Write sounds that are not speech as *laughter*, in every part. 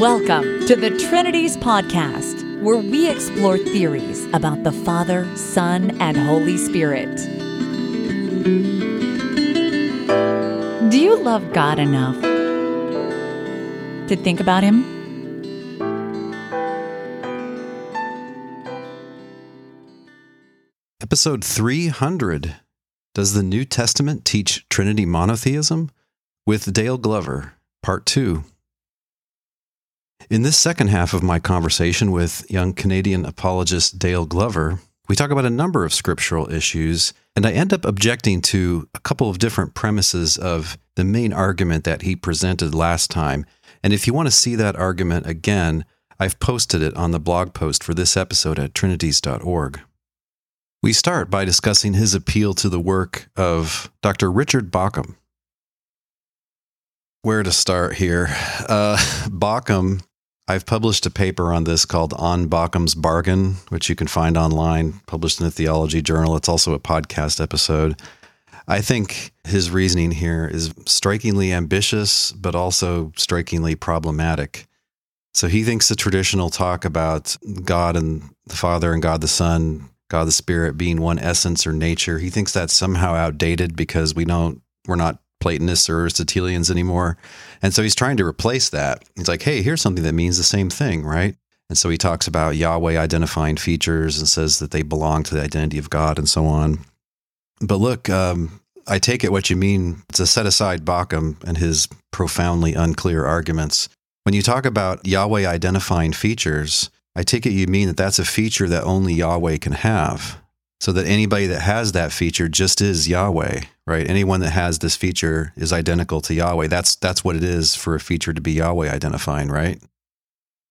Welcome to the Trinities Podcast, where we explore theories about the Father, Son, and Holy Spirit. Do you love God enough to think about Him? Episode 300 Does the New Testament Teach Trinity Monotheism? with Dale Glover, Part 2. In this second half of my conversation with young Canadian apologist Dale Glover, we talk about a number of scriptural issues, and I end up objecting to a couple of different premises of the main argument that he presented last time. And if you want to see that argument again, I've posted it on the blog post for this episode at trinities.org. We start by discussing his appeal to the work of Dr. Richard Bauckham. Where to start here? Uh, I've published a paper on this called On Bauckham's Bargain, which you can find online, published in the Theology Journal. It's also a podcast episode. I think his reasoning here is strikingly ambitious, but also strikingly problematic. So he thinks the traditional talk about God and the Father and God the Son, God the Spirit being one essence or nature, he thinks that's somehow outdated because we don't we're not Platonists or Aristotelians anymore. And so he's trying to replace that. He's like, hey, here's something that means the same thing, right? And so he talks about Yahweh identifying features and says that they belong to the identity of God and so on. But look, um, I take it what you mean to set aside Bauckham and his profoundly unclear arguments. When you talk about Yahweh identifying features, I take it you mean that that's a feature that only Yahweh can have. So that anybody that has that feature just is Yahweh, right? Anyone that has this feature is identical to Yahweh. That's that's what it is for a feature to be Yahweh identifying, right?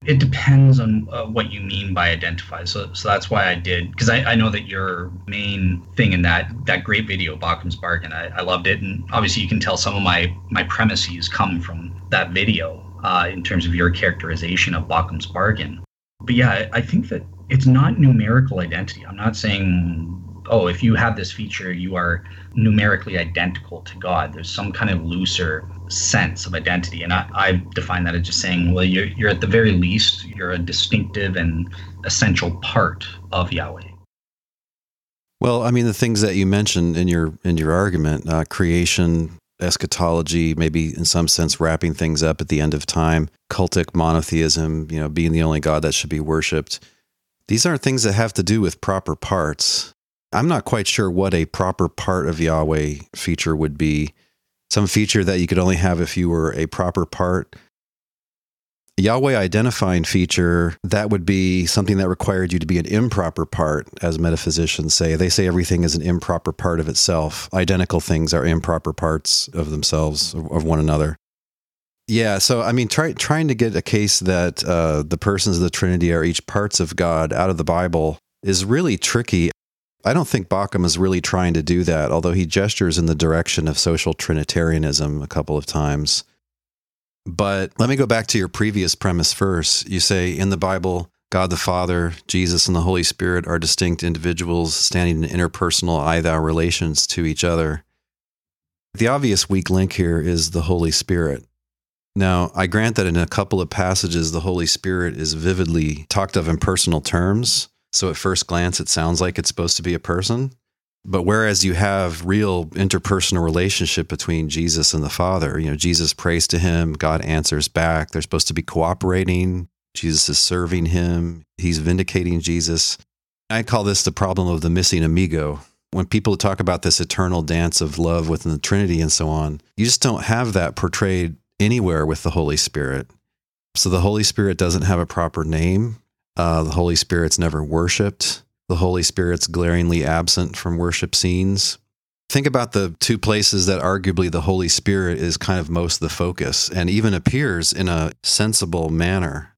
It depends on uh, what you mean by identify. So, so that's why I did because I, I know that your main thing in that that great video, Bauckham's Bargain, I, I loved it, and obviously you can tell some of my my premises come from that video uh, in terms of your characterization of Bauckham's Bargain. But yeah, I, I think that it's not numerical identity. I'm not saying oh, if you have this feature, you are numerically identical to God. There's some kind of looser sense of identity. And I, I define that as just saying, well, you're, you're at the very least, you're a distinctive and essential part of Yahweh. Well, I mean, the things that you mentioned in your in your argument, uh, creation, eschatology, maybe in some sense wrapping things up at the end of time, cultic monotheism, you know, being the only God that should be worshipped. These aren't things that have to do with proper parts. I'm not quite sure what a proper part of Yahweh feature would be. Some feature that you could only have if you were a proper part. Yahweh identifying feature, that would be something that required you to be an improper part, as metaphysicians say. They say everything is an improper part of itself. Identical things are improper parts of themselves, of one another. Yeah, so I mean, try, trying to get a case that uh, the persons of the Trinity are each parts of God out of the Bible is really tricky. I don't think Bauckham is really trying to do that, although he gestures in the direction of social Trinitarianism a couple of times. But let me go back to your previous premise first. You say in the Bible, God the Father, Jesus, and the Holy Spirit are distinct individuals standing in interpersonal I thou relations to each other. The obvious weak link here is the Holy Spirit. Now, I grant that in a couple of passages, the Holy Spirit is vividly talked of in personal terms. So at first glance, it sounds like it's supposed to be a person. But whereas you have real interpersonal relationship between Jesus and the Father, you know, Jesus prays to him, God answers back. They're supposed to be cooperating. Jesus is serving him. He's vindicating Jesus. I call this the problem of the missing amigo. When people talk about this eternal dance of love within the Trinity and so on, you just don't have that portrayed anywhere with the Holy Spirit. So the Holy Spirit doesn't have a proper name. Uh, the Holy Spirit's never worshiped. The Holy Spirit's glaringly absent from worship scenes. Think about the two places that arguably the Holy Spirit is kind of most the focus and even appears in a sensible manner.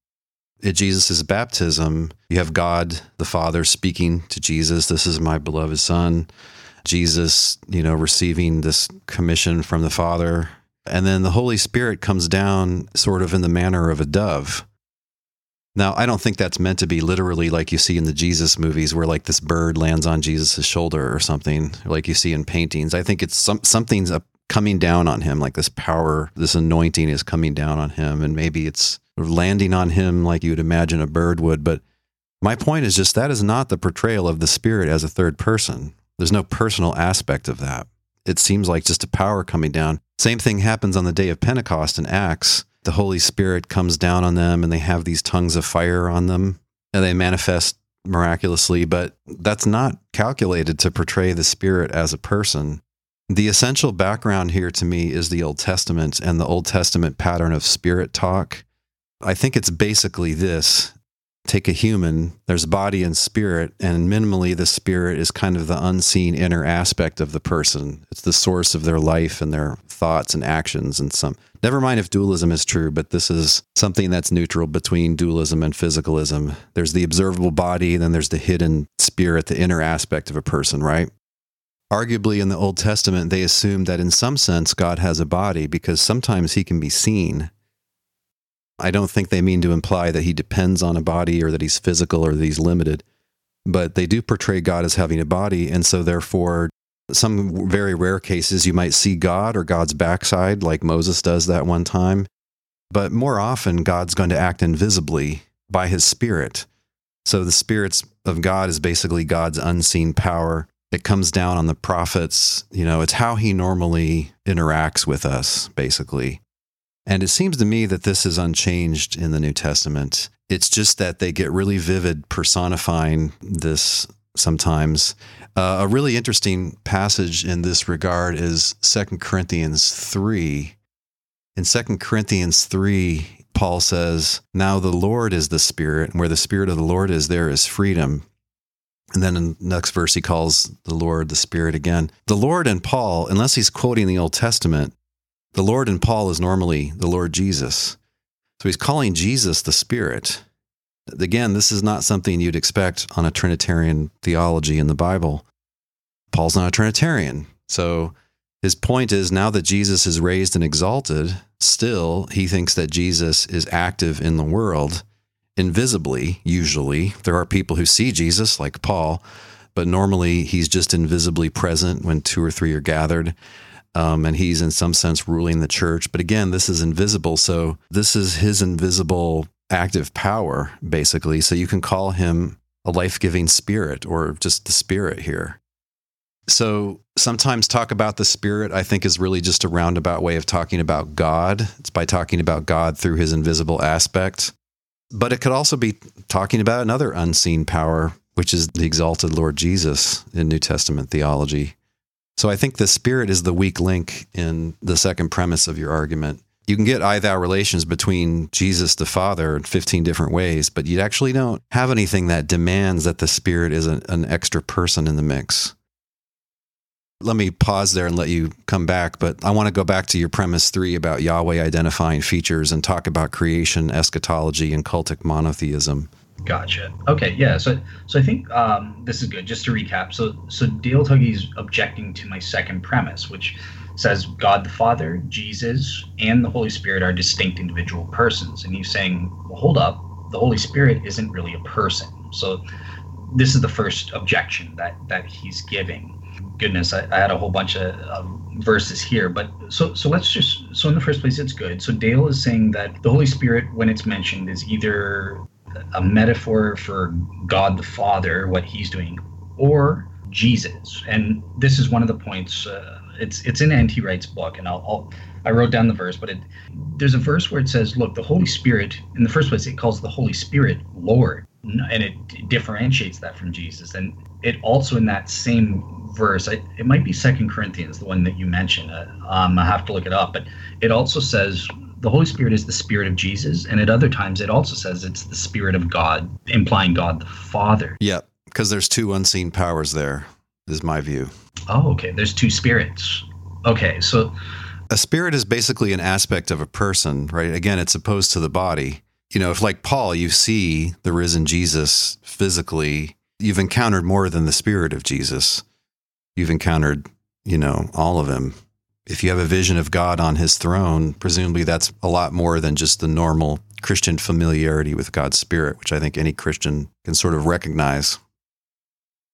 At Jesus' baptism, you have God the Father speaking to Jesus, This is my beloved Son. Jesus, you know, receiving this commission from the Father. And then the Holy Spirit comes down sort of in the manner of a dove now, I don't think that's meant to be literally like you see in the Jesus movies where like this bird lands on Jesus' shoulder or something, like you see in paintings. I think it's some something's coming down on him, like this power, this anointing is coming down on him. And maybe it's landing on him like you would imagine a bird would. But my point is just that is not the portrayal of the Spirit as a third person. There's no personal aspect of that. It seems like just a power coming down. Same thing happens on the day of Pentecost in Acts. The Holy Spirit comes down on them and they have these tongues of fire on them and they manifest miraculously, but that's not calculated to portray the Spirit as a person. The essential background here to me is the Old Testament and the Old Testament pattern of spirit talk. I think it's basically this take a human, there's body and spirit, and minimally the spirit is kind of the unseen inner aspect of the person. It's the source of their life and their thoughts and actions and some. Never mind if dualism is true, but this is something that's neutral between dualism and physicalism. There's the observable body, then there's the hidden spirit, the inner aspect of a person, right? Arguably, in the Old Testament, they assumed that in some sense God has a body because sometimes he can be seen. I don't think they mean to imply that he depends on a body or that he's physical or that he's limited, but they do portray God as having a body. And so, therefore, some very rare cases you might see God or God's backside, like Moses does that one time. But more often, God's going to act invisibly by his spirit. So, the spirits of God is basically God's unseen power it comes down on the prophets. You know, it's how he normally interacts with us, basically. And it seems to me that this is unchanged in the New Testament. It's just that they get really vivid personifying this sometimes. Uh, a really interesting passage in this regard is Second Corinthians 3. In Second Corinthians 3, Paul says, Now the Lord is the Spirit, and where the Spirit of the Lord is, there is freedom. And then in the next verse, he calls the Lord the Spirit again. The Lord and Paul, unless he's quoting the Old Testament, the Lord and Paul is normally the Lord Jesus. So he's calling Jesus the Spirit. Again, this is not something you'd expect on a Trinitarian theology in the Bible. Paul's not a Trinitarian. So his point is now that Jesus is raised and exalted, still he thinks that Jesus is active in the world invisibly, usually. There are people who see Jesus, like Paul, but normally he's just invisibly present when two or three are gathered. Um, and he's in some sense ruling the church. But again, this is invisible. So this is his invisible active power, basically. So you can call him a life giving spirit or just the spirit here. So sometimes talk about the spirit, I think, is really just a roundabout way of talking about God. It's by talking about God through his invisible aspect. But it could also be talking about another unseen power, which is the exalted Lord Jesus in New Testament theology. So I think the Spirit is the weak link in the second premise of your argument. You can get I thou relations between Jesus the Father in 15 different ways, but you actually don't have anything that demands that the Spirit is an, an extra person in the mix. Let me pause there and let you come back, but I want to go back to your premise three about Yahweh identifying features and talk about creation, eschatology, and cultic monotheism. Gotcha. Okay, yeah. So, so I think um, this is good. Just to recap, so so Dale Tuggy's objecting to my second premise, which says God the Father, Jesus, and the Holy Spirit are distinct individual persons, and he's saying, well, hold up, the Holy Spirit isn't really a person. So, this is the first objection that that he's giving goodness, I, I, had a whole bunch of, of, verses here, but so so let's just so in the first place, it's good. So Dale is saying that the Holy Spirit, when it's mentioned, is either a metaphor for God the Father, what He's doing, or Jesus, and this is one of the points. Uh, it's it's in N.T. Wright's book, and I'll, I'll I wrote down the verse, but it, there's a verse where it says, "Look, the Holy Spirit." In the first place, it calls the Holy Spirit Lord, and it differentiates that from Jesus. And it also in that same verse. I, it might be Second Corinthians, the one that you mentioned. Uh, um, I have to look it up, but it also says the Holy Spirit is the Spirit of Jesus, and at other times it also says it's the Spirit of God, implying God the Father. Yeah, because there's two unseen powers there. Is my view. Oh, okay. There's two spirits. Okay, so a spirit is basically an aspect of a person, right? Again, it's opposed to the body. You know, if like Paul, you see the risen Jesus physically, you've encountered more than the spirit of Jesus you've encountered, you know, all of him. If you have a vision of God on his throne, presumably that's a lot more than just the normal Christian familiarity with God's spirit, which I think any Christian can sort of recognize.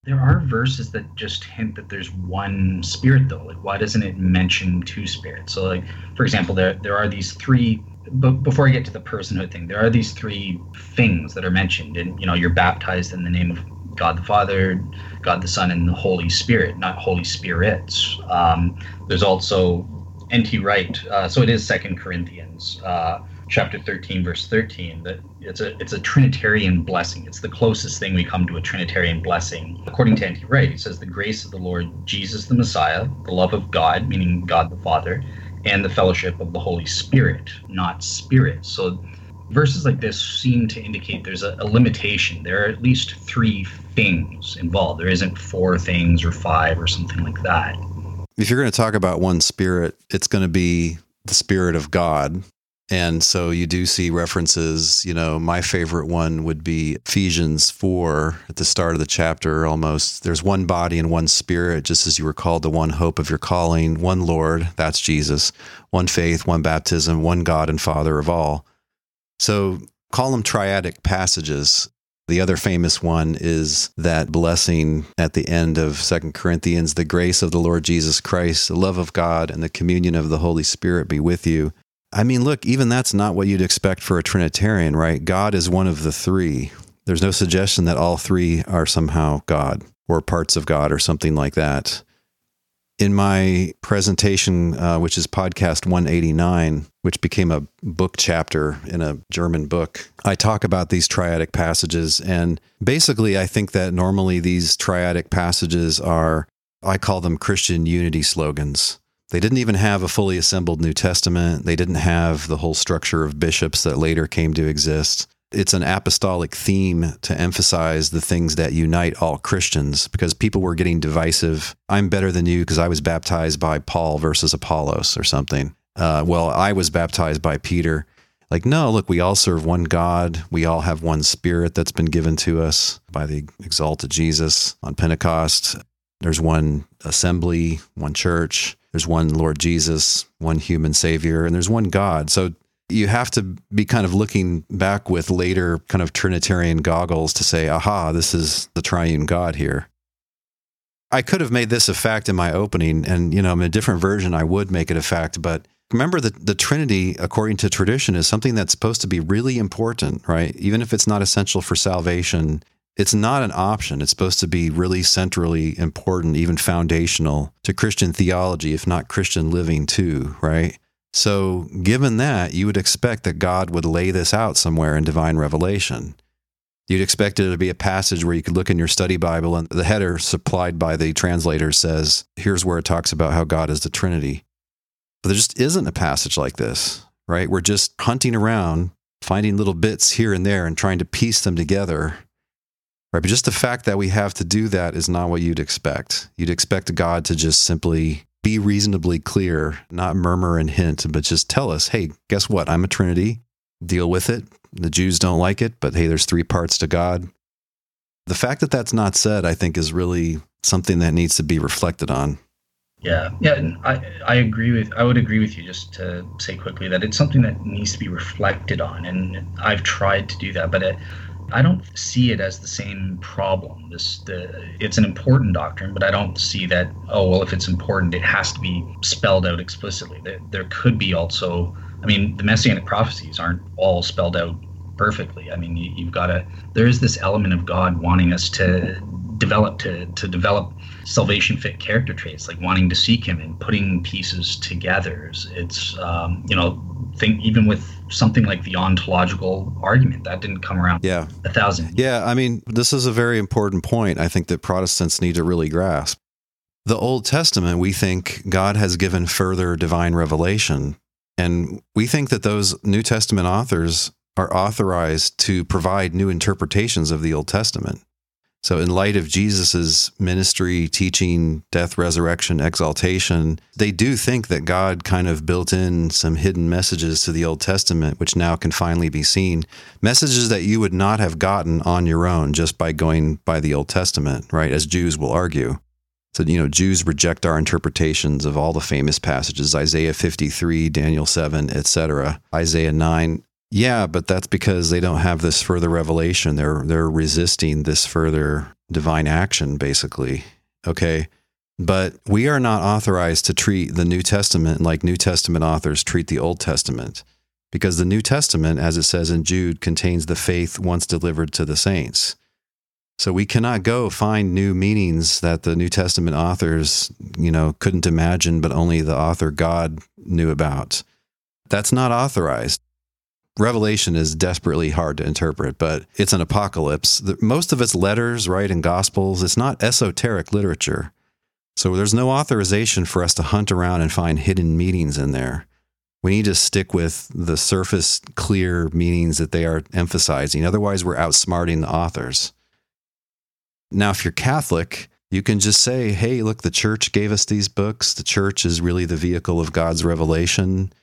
There are verses that just hint that there's one spirit though. Like why doesn't it mention two spirits? So like for example, there there are these three but before I get to the personhood thing, there are these three things that are mentioned, and you know, you're baptized in the name of God the Father, God the Son, and the Holy Spirit, not Holy Spirits. Um, there's also N.T. Wright, uh, so it is Second Corinthians, uh, chapter 13, verse 13. That it's a it's a Trinitarian blessing. It's the closest thing we come to a Trinitarian blessing, according to N.T. Wright. He says the grace of the Lord Jesus the Messiah, the love of God, meaning God the Father, and the fellowship of the Holy Spirit, not spirit. So verses like this seem to indicate there's a, a, limitation. There are at least three things involved. There isn't four things or five or something like that. If you're going to talk about one spirit, it's going to be the spirit of God. And so you do see references, you know, my favorite one would be Ephesians 4 at the start of the chapter almost. There's one body and one spirit, just as you were called to one hope of your calling, one Lord, that's Jesus, one faith, one baptism, one God and Father of all. So call them triadic passages. The other famous one is that blessing at the end of Second Corinthians the grace of the Lord Jesus Christ, the love of God, and the communion of the Holy Spirit be with you. I mean, look, even that's not what you'd expect for a Trinitarian, right? God is one of the three. There's no suggestion that all three are somehow God or parts of God or something like that. In my presentation, uh, which is podcast 189, which became a book chapter in a German book, I talk about these triadic passages. And basically, I think that normally these triadic passages are, I call them Christian unity slogans. They didn't even have a fully assembled New Testament. They didn't have the whole structure of bishops that later came to exist. It's an apostolic theme to emphasize the things that unite all Christians because people were getting divisive. I'm better than you because I was baptized by Paul versus Apollos or something. Uh, well, I was baptized by Peter. Like, no, look, we all serve one God. We all have one spirit that's been given to us by the exalted Jesus on Pentecost. There's one assembly, one church. There's one Lord Jesus, one human Savior, and there's one God. So you have to be kind of looking back with later kind of Trinitarian goggles to say, aha, this is the triune God here. I could have made this a fact in my opening, and you know, in a different version, I would make it a fact. But remember that the Trinity, according to tradition, is something that's supposed to be really important, right? Even if it's not essential for salvation, it's not an option. It's supposed to be really centrally important, even foundational to Christian theology, if not Christian living too, right? So, given that, you would expect that God would lay this out somewhere in divine revelation. You'd expect it to be a passage where you could look in your study Bible and the header supplied by the translator says, here's where it talks about how God is the Trinity. But there just isn't a passage like this, right? We're just hunting around, finding little bits here and there and trying to piece them together Right. But just the fact that we have to do that is not what you'd expect. You'd expect God to just simply be reasonably clear, not murmur and hint, but just tell us, hey, guess what? I'm a Trinity. Deal with it. The Jews don't like it, but hey, there's three parts to God. The fact that that's not said, I think, is really something that needs to be reflected on. Yeah, yeah, I I agree with I would agree with you. Just to say quickly that it's something that needs to be reflected on, and I've tried to do that, but it, I don't see it as the same problem. This the, it's an important doctrine, but I don't see that. Oh well, if it's important, it has to be spelled out explicitly. There, there could be also. I mean, the messianic prophecies aren't all spelled out perfectly. I mean, you, have got to. There is this element of God wanting us to develop to to develop salvation fit character traits, like wanting to seek Him and putting pieces together. It's um, you know think even with something like the ontological argument that didn't come around yeah a thousand yeah i mean this is a very important point i think that protestants need to really grasp the old testament we think god has given further divine revelation and we think that those new testament authors are authorized to provide new interpretations of the old testament so, in light of Jesus's ministry, teaching, death, resurrection, exaltation, they do think that God kind of built in some hidden messages to the Old Testament, which now can finally be seen. Messages that you would not have gotten on your own just by going by the Old Testament, right? As Jews will argue. So, you know, Jews reject our interpretations of all the famous passages Isaiah 53, Daniel 7, etc., Isaiah 9. Yeah, but that's because they don't have this further revelation. They're they're resisting this further divine action basically. Okay? But we are not authorized to treat the New Testament like New Testament authors treat the Old Testament. because the New Testament, as it says in Jude, contains the faith once delivered to the saints. So we cannot go find new meanings that the New Testament authors, you know, couldn't imagine, but only the author God knew about. That's not authorized. Revelation is desperately hard to interpret, but it's an apocalypse. Most of its letters, right, and gospels, it's not esoteric literature. So there's no authorization for us to hunt around and find hidden meanings in there. We need to stick with the surface clear meanings that they are emphasizing. Otherwise, we're outsmarting the authors. Now, if you're Catholic, you can just say, hey, look, the church gave us these books. The church is really the vehicle of God's revelation.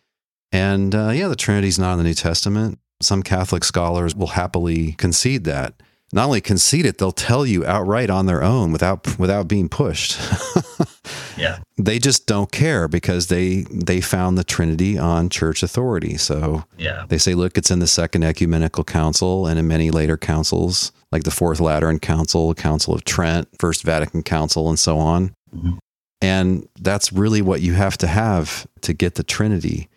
And uh, yeah, the Trinity's not in the New Testament. Some Catholic scholars will happily concede that. Not only concede it, they'll tell you outright on their own without without being pushed. *laughs* yeah. They just don't care because they they found the Trinity on church authority. So yeah. they say, look, it's in the Second Ecumenical Council and in many later councils like the Fourth Lateran Council, Council of Trent, First Vatican Council, and so on. Mm-hmm. And that's really what you have to have to get the Trinity.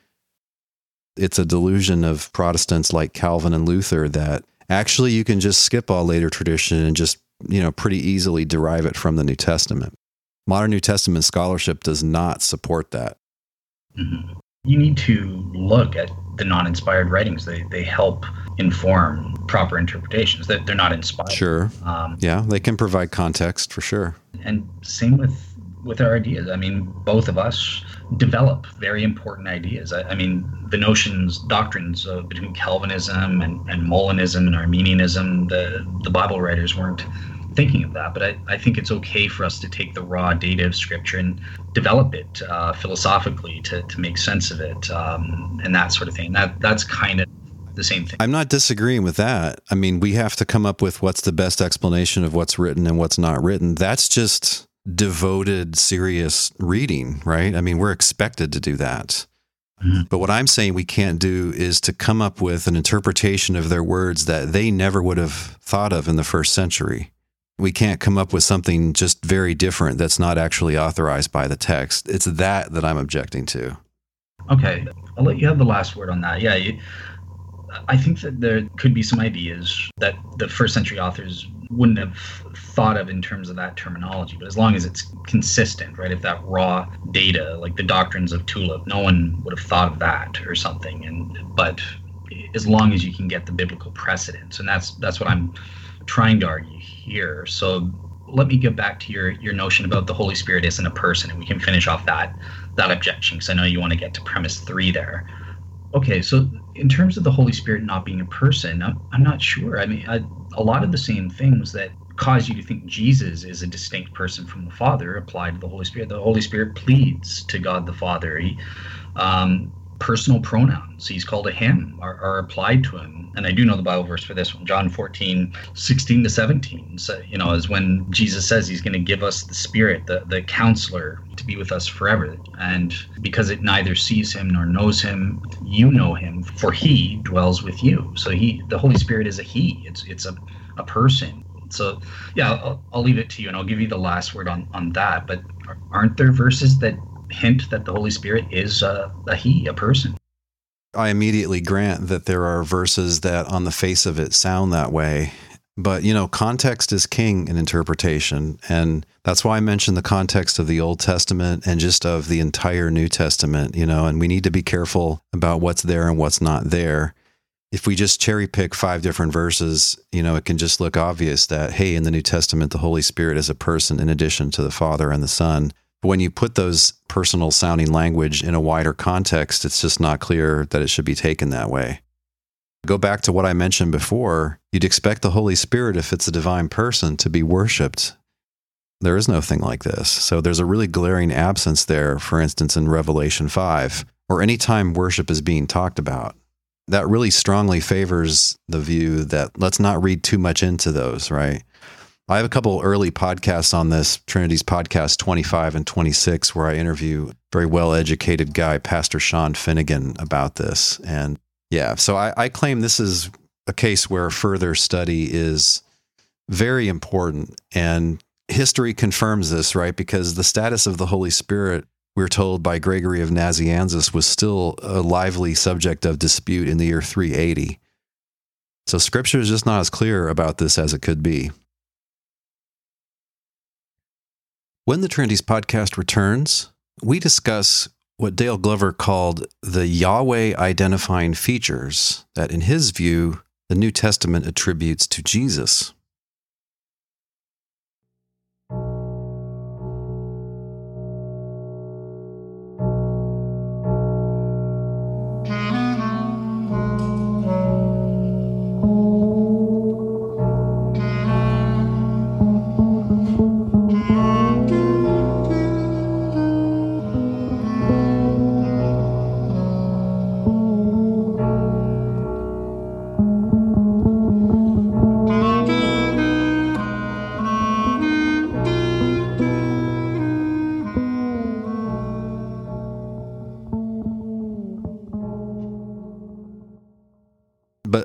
It's a delusion of Protestants like Calvin and Luther that actually you can just skip all later tradition and just, you know, pretty easily derive it from the New Testament. Modern New Testament scholarship does not support that. Mm-hmm. You need to look at the non inspired writings. They, they help inform proper interpretations. That they're not inspired. Sure. Um, yeah, they can provide context for sure. And same with with our ideas. I mean, both of us develop very important ideas. I, I mean, the notions, doctrines uh, between Calvinism and, and Molinism and Arminianism, the, the Bible writers weren't thinking of that. But I, I think it's okay for us to take the raw data of Scripture and develop it uh, philosophically to, to make sense of it um, and that sort of thing. That That's kind of the same thing. I'm not disagreeing with that. I mean, we have to come up with what's the best explanation of what's written and what's not written. That's just devoted, serious reading, right? I mean, we're expected to do that. Mm-hmm. But what I'm saying we can't do is to come up with an interpretation of their words that they never would have thought of in the first century. We can't come up with something just very different that's not actually authorized by the text. It's that that I'm objecting to. Okay, I'll let you have the last word on that. Yeah, you, I think that there could be some ideas that the first century authors wouldn't have thought of in terms of that terminology, but as long as it's consistent, right? If that raw data, like the doctrines of Tulip, no one would have thought of that or something. And but as long as you can get the biblical precedents, and that's that's what I'm trying to argue here. So let me get back to your your notion about the Holy Spirit isn't a person, and we can finish off that that objection because I know you want to get to premise three there. Okay, so in terms of the Holy Spirit not being a person, I'm, I'm not sure. I mean, I, a lot of the same things that cause you to think Jesus is a distinct person from the Father apply to the Holy Spirit. The Holy Spirit pleads to God the Father. He, um, personal pronouns, he's called a him, are, are, applied to him. And I do know the Bible verse for this one, John 14, 16 to 17. So, you know, is when Jesus says he's going to give us the Spirit, the, the counselor, to be with us forever. And because it neither sees him nor knows him, you know him, for he dwells with you. So he, the Holy Spirit is a he. It's it's a, a person. So yeah, I'll, I'll leave it to you, and I'll give you the last word on on that. But aren't there verses that hint that the Holy Spirit is a, a he, a person? I immediately grant that there are verses that, on the face of it, sound that way. But, you know, context is king in interpretation. And that's why I mentioned the context of the Old Testament and just of the entire New Testament, you know, and we need to be careful about what's there and what's not there. If we just cherry pick five different verses, you know, it can just look obvious that, hey, in the New Testament, the Holy Spirit is a person in addition to the Father and the Son. But when you put those personal sounding language in a wider context, it's just not clear that it should be taken that way. Go back to what I mentioned before. You'd expect the Holy Spirit, if it's a divine person, to be worshiped. There is no thing like this. So there's a really glaring absence there, for instance, in Revelation 5, or any time worship is being talked about. That really strongly favors the view that let's not read too much into those, right? I have a couple early podcasts on this, Trinities podcast 25 and 26, where I interview very well educated guy, Pastor Sean Finnegan, about this. And yeah, so I, I claim this is a case where further study is very important. And history confirms this, right? Because the status of the Holy Spirit we're told by Gregory of Nazianzus, was still a lively subject of dispute in the year 380. So scripture is just not as clear about this as it could be. When the Trinities podcast returns, we discuss what Dale Glover called the Yahweh identifying features that, in his view, the New Testament attributes to Jesus.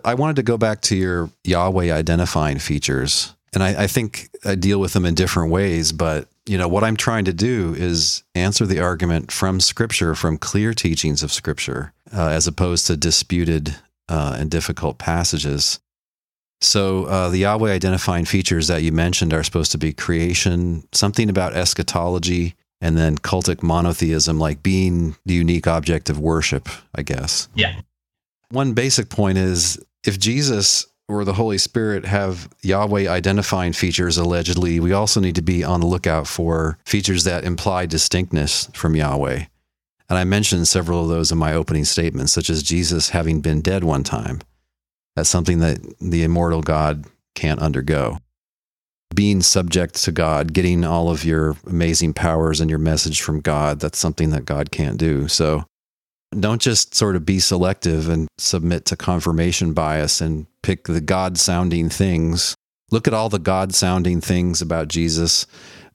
I wanted to go back to your Yahweh identifying features. And I, I, think I deal with them in different ways. But, you know, what I'm trying to do is answer the argument from Scripture, from clear teachings of Scripture, uh, as opposed to disputed uh, and difficult passages. So, uh, the Yahweh identifying features that you mentioned are supposed to be creation, something about eschatology, and then cultic monotheism, like being the unique object of worship, I guess. Yeah. One basic point is if Jesus or the Holy Spirit have Yahweh identifying features allegedly, we also need to be on the lookout for features that imply distinctness from Yahweh. And I mentioned several of those in my opening statements, such as Jesus having been dead one time. That's something that the immortal God can't undergo. Being subject to God, getting all of your amazing powers and your message from God, that's something that God can't do. So don't just sort of be selective and submit to confirmation bias and pick the God sounding things. Look at all the God sounding things about Jesus,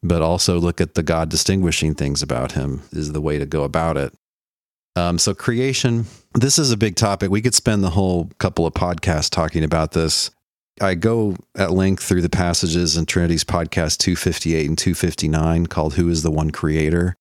but also look at the God distinguishing things about him, is the way to go about it. Um, so, creation, this is a big topic. We could spend the whole couple of podcasts talking about this. I go at length through the passages in Trinities podcast 258 and 259 called Who is the One Creator?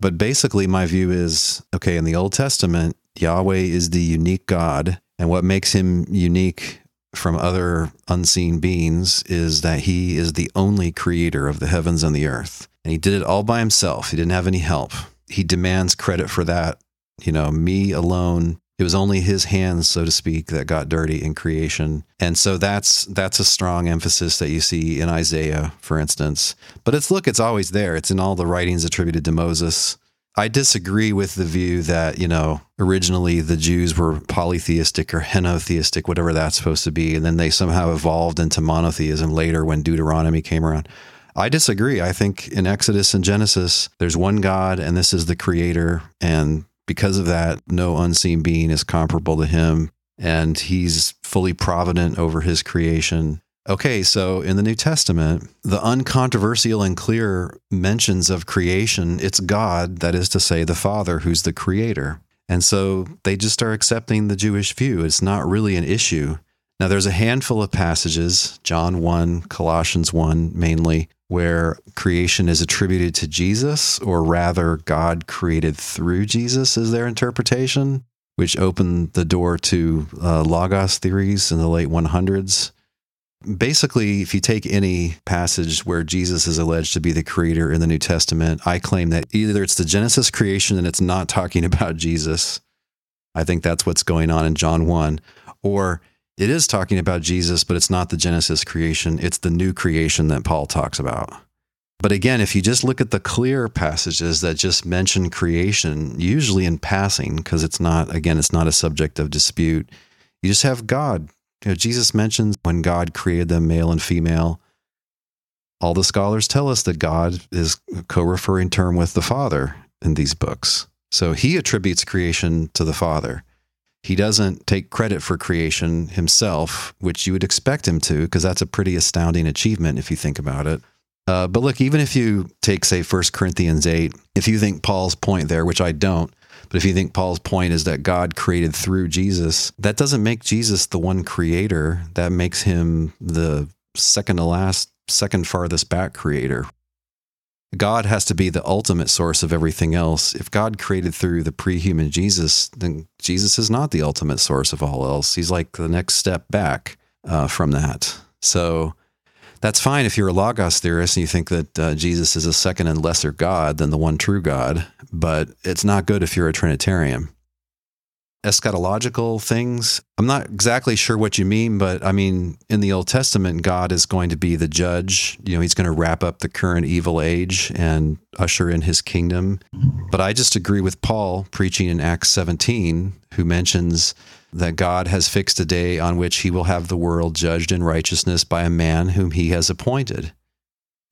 But basically, my view is okay, in the Old Testament, Yahweh is the unique God. And what makes him unique from other unseen beings is that he is the only creator of the heavens and the earth. And he did it all by himself. He didn't have any help. He demands credit for that. You know, me alone it was only his hands, so to speak, that got dirty in creation. And so that's that's a strong emphasis that you see in Isaiah, for instance. But it's look, it's always there. It's in all the writings attributed to Moses. I disagree with the view that, you know, originally the Jews were polytheistic or henotheistic, whatever that's supposed to be, and then they somehow evolved into monotheism later when Deuteronomy came around. I disagree. I think in Exodus and Genesis, there's one God and this is the creator and because of that, no unseen being is comparable to him, and he's fully provident over his creation. Okay, so in the New Testament, the uncontroversial and clear mentions of creation, it's God, that is to say, the Father, who's the creator. And so they just are accepting the Jewish view. It's not really an issue. Now, there's a handful of passages, John 1, Colossians 1 mainly, where creation is attributed to Jesus, or rather, God created through Jesus, is their interpretation, which opened the door to uh, Logos theories in the late 100s. Basically, if you take any passage where Jesus is alleged to be the creator in the New Testament, I claim that either it's the Genesis creation and it's not talking *laughs* about Jesus. I think that's what's going on in John 1. Or it is talking about Jesus, but it's not the Genesis creation. It's the new creation that Paul talks about. But again, if you just look at the clear passages that just mention creation, usually in passing, because it's not, again, it's not a subject of dispute, you just have God. You know, Jesus mentions when God created them male and female. All the scholars tell us that God is co referring term with the Father in these books. So he attributes creation to the Father. He doesn't take credit for creation himself, which you would expect him to, because that's a pretty astounding achievement if you think about it. Uh, but look, even if you take, say, 1 Corinthians 8, if you think Paul's point there, which I don't, but if you think Paul's point is that God created through Jesus, that doesn't make Jesus the one creator. That makes him the second to last, second farthest back creator. God has to be the ultimate source of everything else. If God created through the pre human Jesus, then Jesus is not the ultimate source of all else. He's like the next step back uh, from that. So that's fine if you're a Logos theorist and you think that uh, Jesus is a second and lesser God than the one true God, but it's not good if you're a Trinitarian eschatological things. I'm not exactly sure what you mean, but I mean, in the Old Testament, God is going to be the judge. You know, he's going to wrap up the current evil age and usher in his kingdom. But I just agree with Paul preaching in Acts 17, who mentions that God has fixed a day on which he will have the world judged in righteousness by a man whom he has appointed.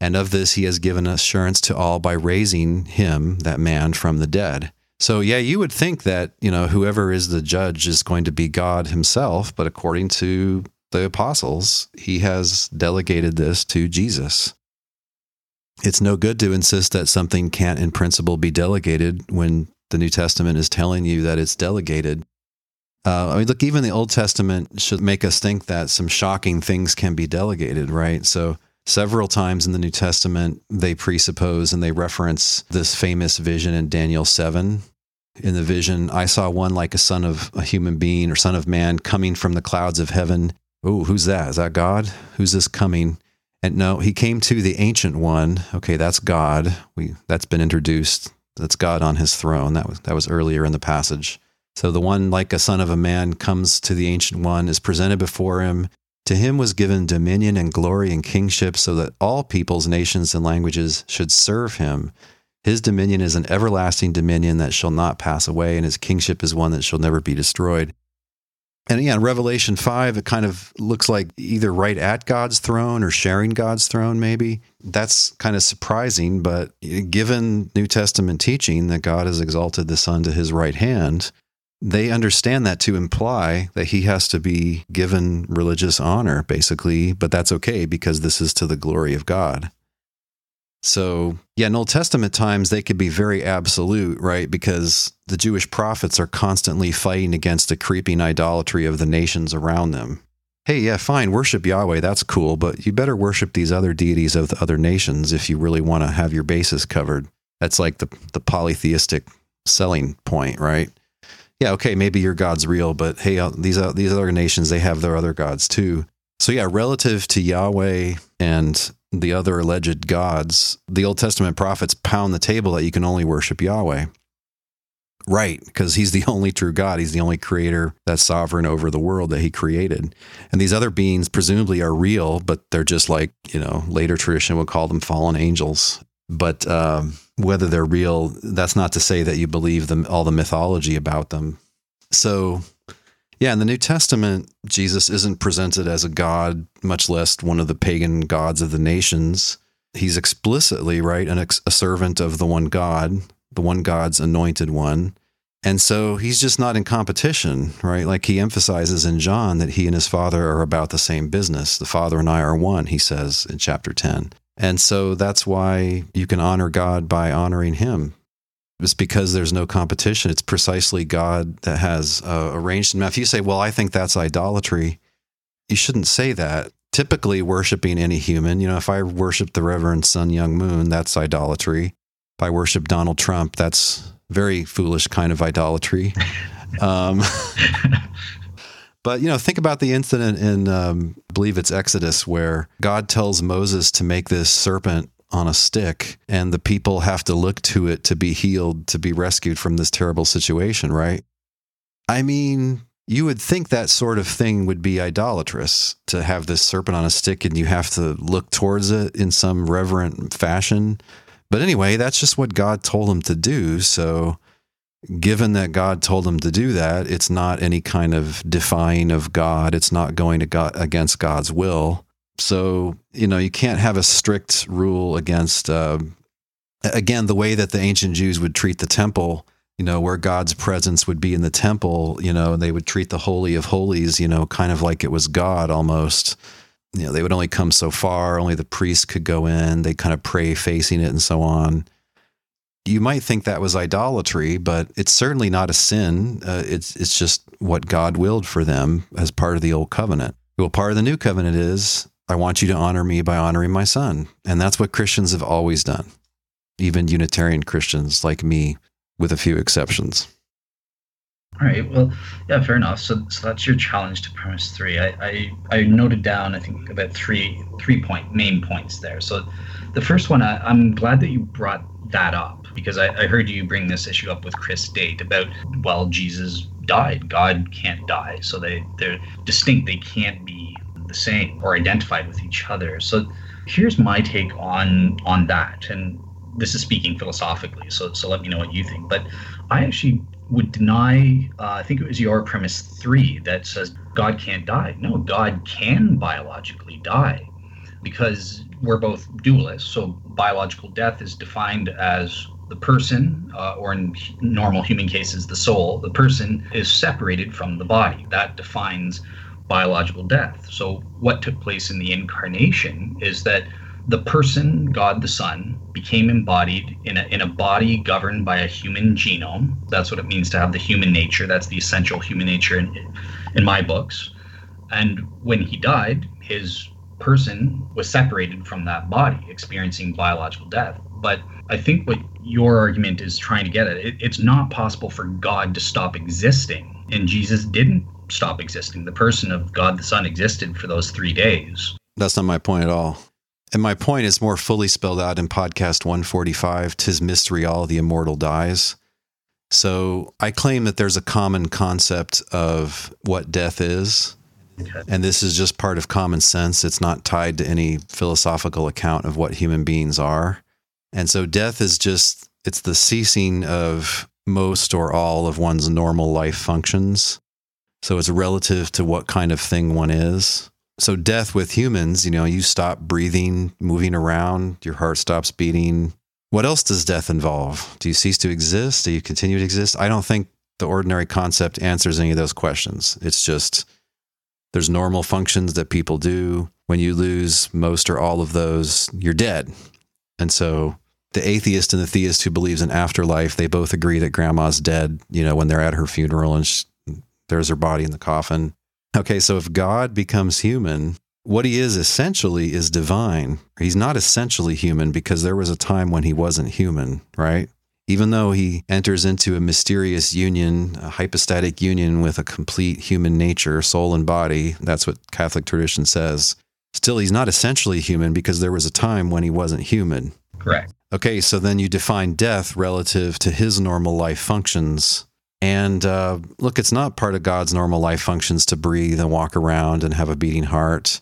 And of this he has given assurance to all by raising him, that man, from the dead. So yeah, you would think that, you know, whoever is the judge is going to be God himself, but according to the apostles, he has delegated this to Jesus. It's no good to insist that something can't in principle be delegated when the New Testament is telling you that it's delegated. Uh, I mean, look, even the Old Testament should make us think that some shocking things can be delegated, right? So Several times in the New Testament, they presuppose and they reference this famous vision in Daniel 7. In the vision, I saw one like a son of a human being or son of man coming from the clouds of heaven. Oh, who's that? Is that God? Who's this coming? And no, he came to the ancient one. Okay, that's God. We that's been introduced. That's God on his throne. That was that was earlier in the passage. So the one like a son of a man comes to the ancient one, is presented before him. To him was given dominion and glory and kingship, so that all peoples, nations, and languages should serve him. His dominion is an everlasting dominion that shall not pass away, and his kingship is one that shall never be destroyed. And yeah, in Revelation 5, it kind of looks like either right at God's throne or sharing God's throne, maybe. That's kind of surprising, but given New Testament teaching that God has exalted the Son to his right hand, they understand that to imply that he has to be given religious honor, basically, but that's okay because this is to the glory of God. So, yeah, in Old Testament times, they could be very absolute, right? Because the Jewish prophets are constantly fighting against the creeping idolatry of the nations around them. Hey, yeah, fine, worship Yahweh, that's cool, but you better worship these other deities of the other nations if you really want to have your bases covered. That's like the, the polytheistic selling point, right? Yeah, okay, maybe your God's real, but hey, uh, these uh, these other nations they have their other gods too. So yeah, relative to Yahweh and the other alleged gods, the Old Testament prophets pound the table that you can only worship Yahweh. Right, because he's the *laughs* only true God. He's the only creator that's sovereign over the world that he created. And these other beings presumably are real, but they're just like, you know, later tradition would call them fallen angels. But um, whether they're real, that's not to say that you believe them all the mythology about them. So, yeah, in the New Testament, Jesus isn't presented as a god, much less one of the pagan gods of the nations. He's explicitly, right, an ex- a servant of the one God, the one God's anointed one. And so he's just not in competition, right? Like he emphasizes in John that he and his father are about the same business. The father and I are one, he says in chapter 10. And so that's why you can honor God by honoring Him. It's because there's no competition. It's precisely God that has uh, arranged. Now, if you say, well, I think that's idolatry, you shouldn't say that. Typically, worshiping any human, you know, if I worship the Reverend Sun Myung Moon, that's idolatry. If I worship Donald Trump, that's very foolish kind of idolatry. *laughs* Um, *laughs* But you know, think about the incident in, um, I believe it's Exodus, where God tells Moses to make this serpent on a stick, and the people have to look to it to be healed, to be rescued from this terrible situation, right? I mean, you would think that sort of thing would be idolatrous to have this serpent on a stick and you have to look towards it in some reverent fashion. But anyway, that's just what God told him to do. So given that God told him to do that, it's not any kind of defying of God. It's not going to God, against God's will. So, you know, you can't have a strict rule against, uh, again, the way that the ancient Jews would treat the temple, you know, where God's presence would be in the temple, you know, and they would treat the Holy of Holies, you know, kind of like it was God almost. You know, they would only come so far, only the priest could go in, they kind of pray facing it and so on you might think that was idolatry, but it's certainly not a sin. Uh, it's it's just what God willed for them as part of the old covenant. Well, part of the new covenant is I want you to honor me by honoring my son, and that's what Christians have always done. even Unitarian Christians like me, with a few exceptions. All right. Well, yeah, fair enough. So, so that's your challenge to premise three. I, I, I noted down, I think, about three three point main points there. So, the first one, I, I'm glad that you brought that up because I, I heard you bring this issue up with Chris Date about well, Jesus died. God can't die, so they they're distinct. They can't be the same or identified with each other. So, here's my take on on that, and this is speaking philosophically. So, so let me know what you think. But I actually would deny, uh, I think it was your premise three that says God can't die. No, God can biologically die because we're both dualists. So biological death is defined as the person, uh, or in normal human cases, the soul, the person is separated from the body. That defines biological death. So, what took place in the incarnation is that the person, God the Son, became embodied in a, in a body governed by a human genome. That's what it means to have the human nature. That's the essential human nature in, in my books. And when he died, his person was separated from that body, experiencing biological death. But I think what your argument is trying to get at, it, it's not possible for God to stop existing. And Jesus didn't stop existing. The person of God the Son existed for those three days. That's not my point at all. And my point is more fully spelled out in podcast 145 Tis Mystery All the Immortal Dies. So I claim that there's a common concept of what death is. Okay. And this is just part of common sense. It's not tied to any philosophical account of what human beings are. And so death is just, it's the ceasing of most or all of one's normal life functions. So it's relative to what kind of thing one is so death with humans, you know, you stop breathing, moving around, your heart stops beating. What else does death involve? Do you cease to exist? Do you continue to exist? I don't think the ordinary concept answers any of those questions. It's just there's normal functions that people do. When you lose most or all of those, you're dead. And so the atheist and the theist who believes in afterlife, they both agree that grandma's dead, you know, when they're at her funeral and she, there's her body in the coffin. Okay, so if God becomes human, what he is essentially is divine. He's not essentially human because there was a time when he wasn't human, right? Even though he enters into a mysterious union, a hypostatic union with a complete human nature, soul and body, that's what Catholic tradition says. Still, he's not essentially human because there was a time when he wasn't human. Correct. Okay, so then you define death relative to his normal life functions and uh, look, it's not part of God's normal life functions to breathe and walk around and have a beating heart.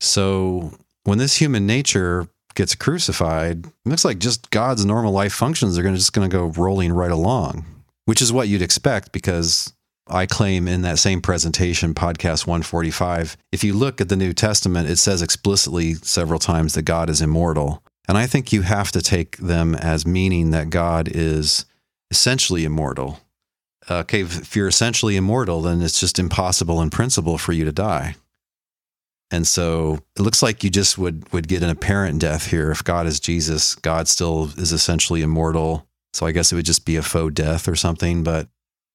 So when this human nature gets crucified, it looks like just God's normal life functions are going to just going to go rolling right along, which is what you'd expect because I claim in that same presentation, podcast 145, if you look at the New Testament, it says explicitly several times that God is immortal. And I think you have to take them as meaning that God is essentially immortal. Okay, if you're essentially immortal, then it's just impossible in principle for you to die. And so it looks like you just would would get an apparent death here. If God is Jesus, God still is essentially immortal. So I guess it would just be a faux death or something. But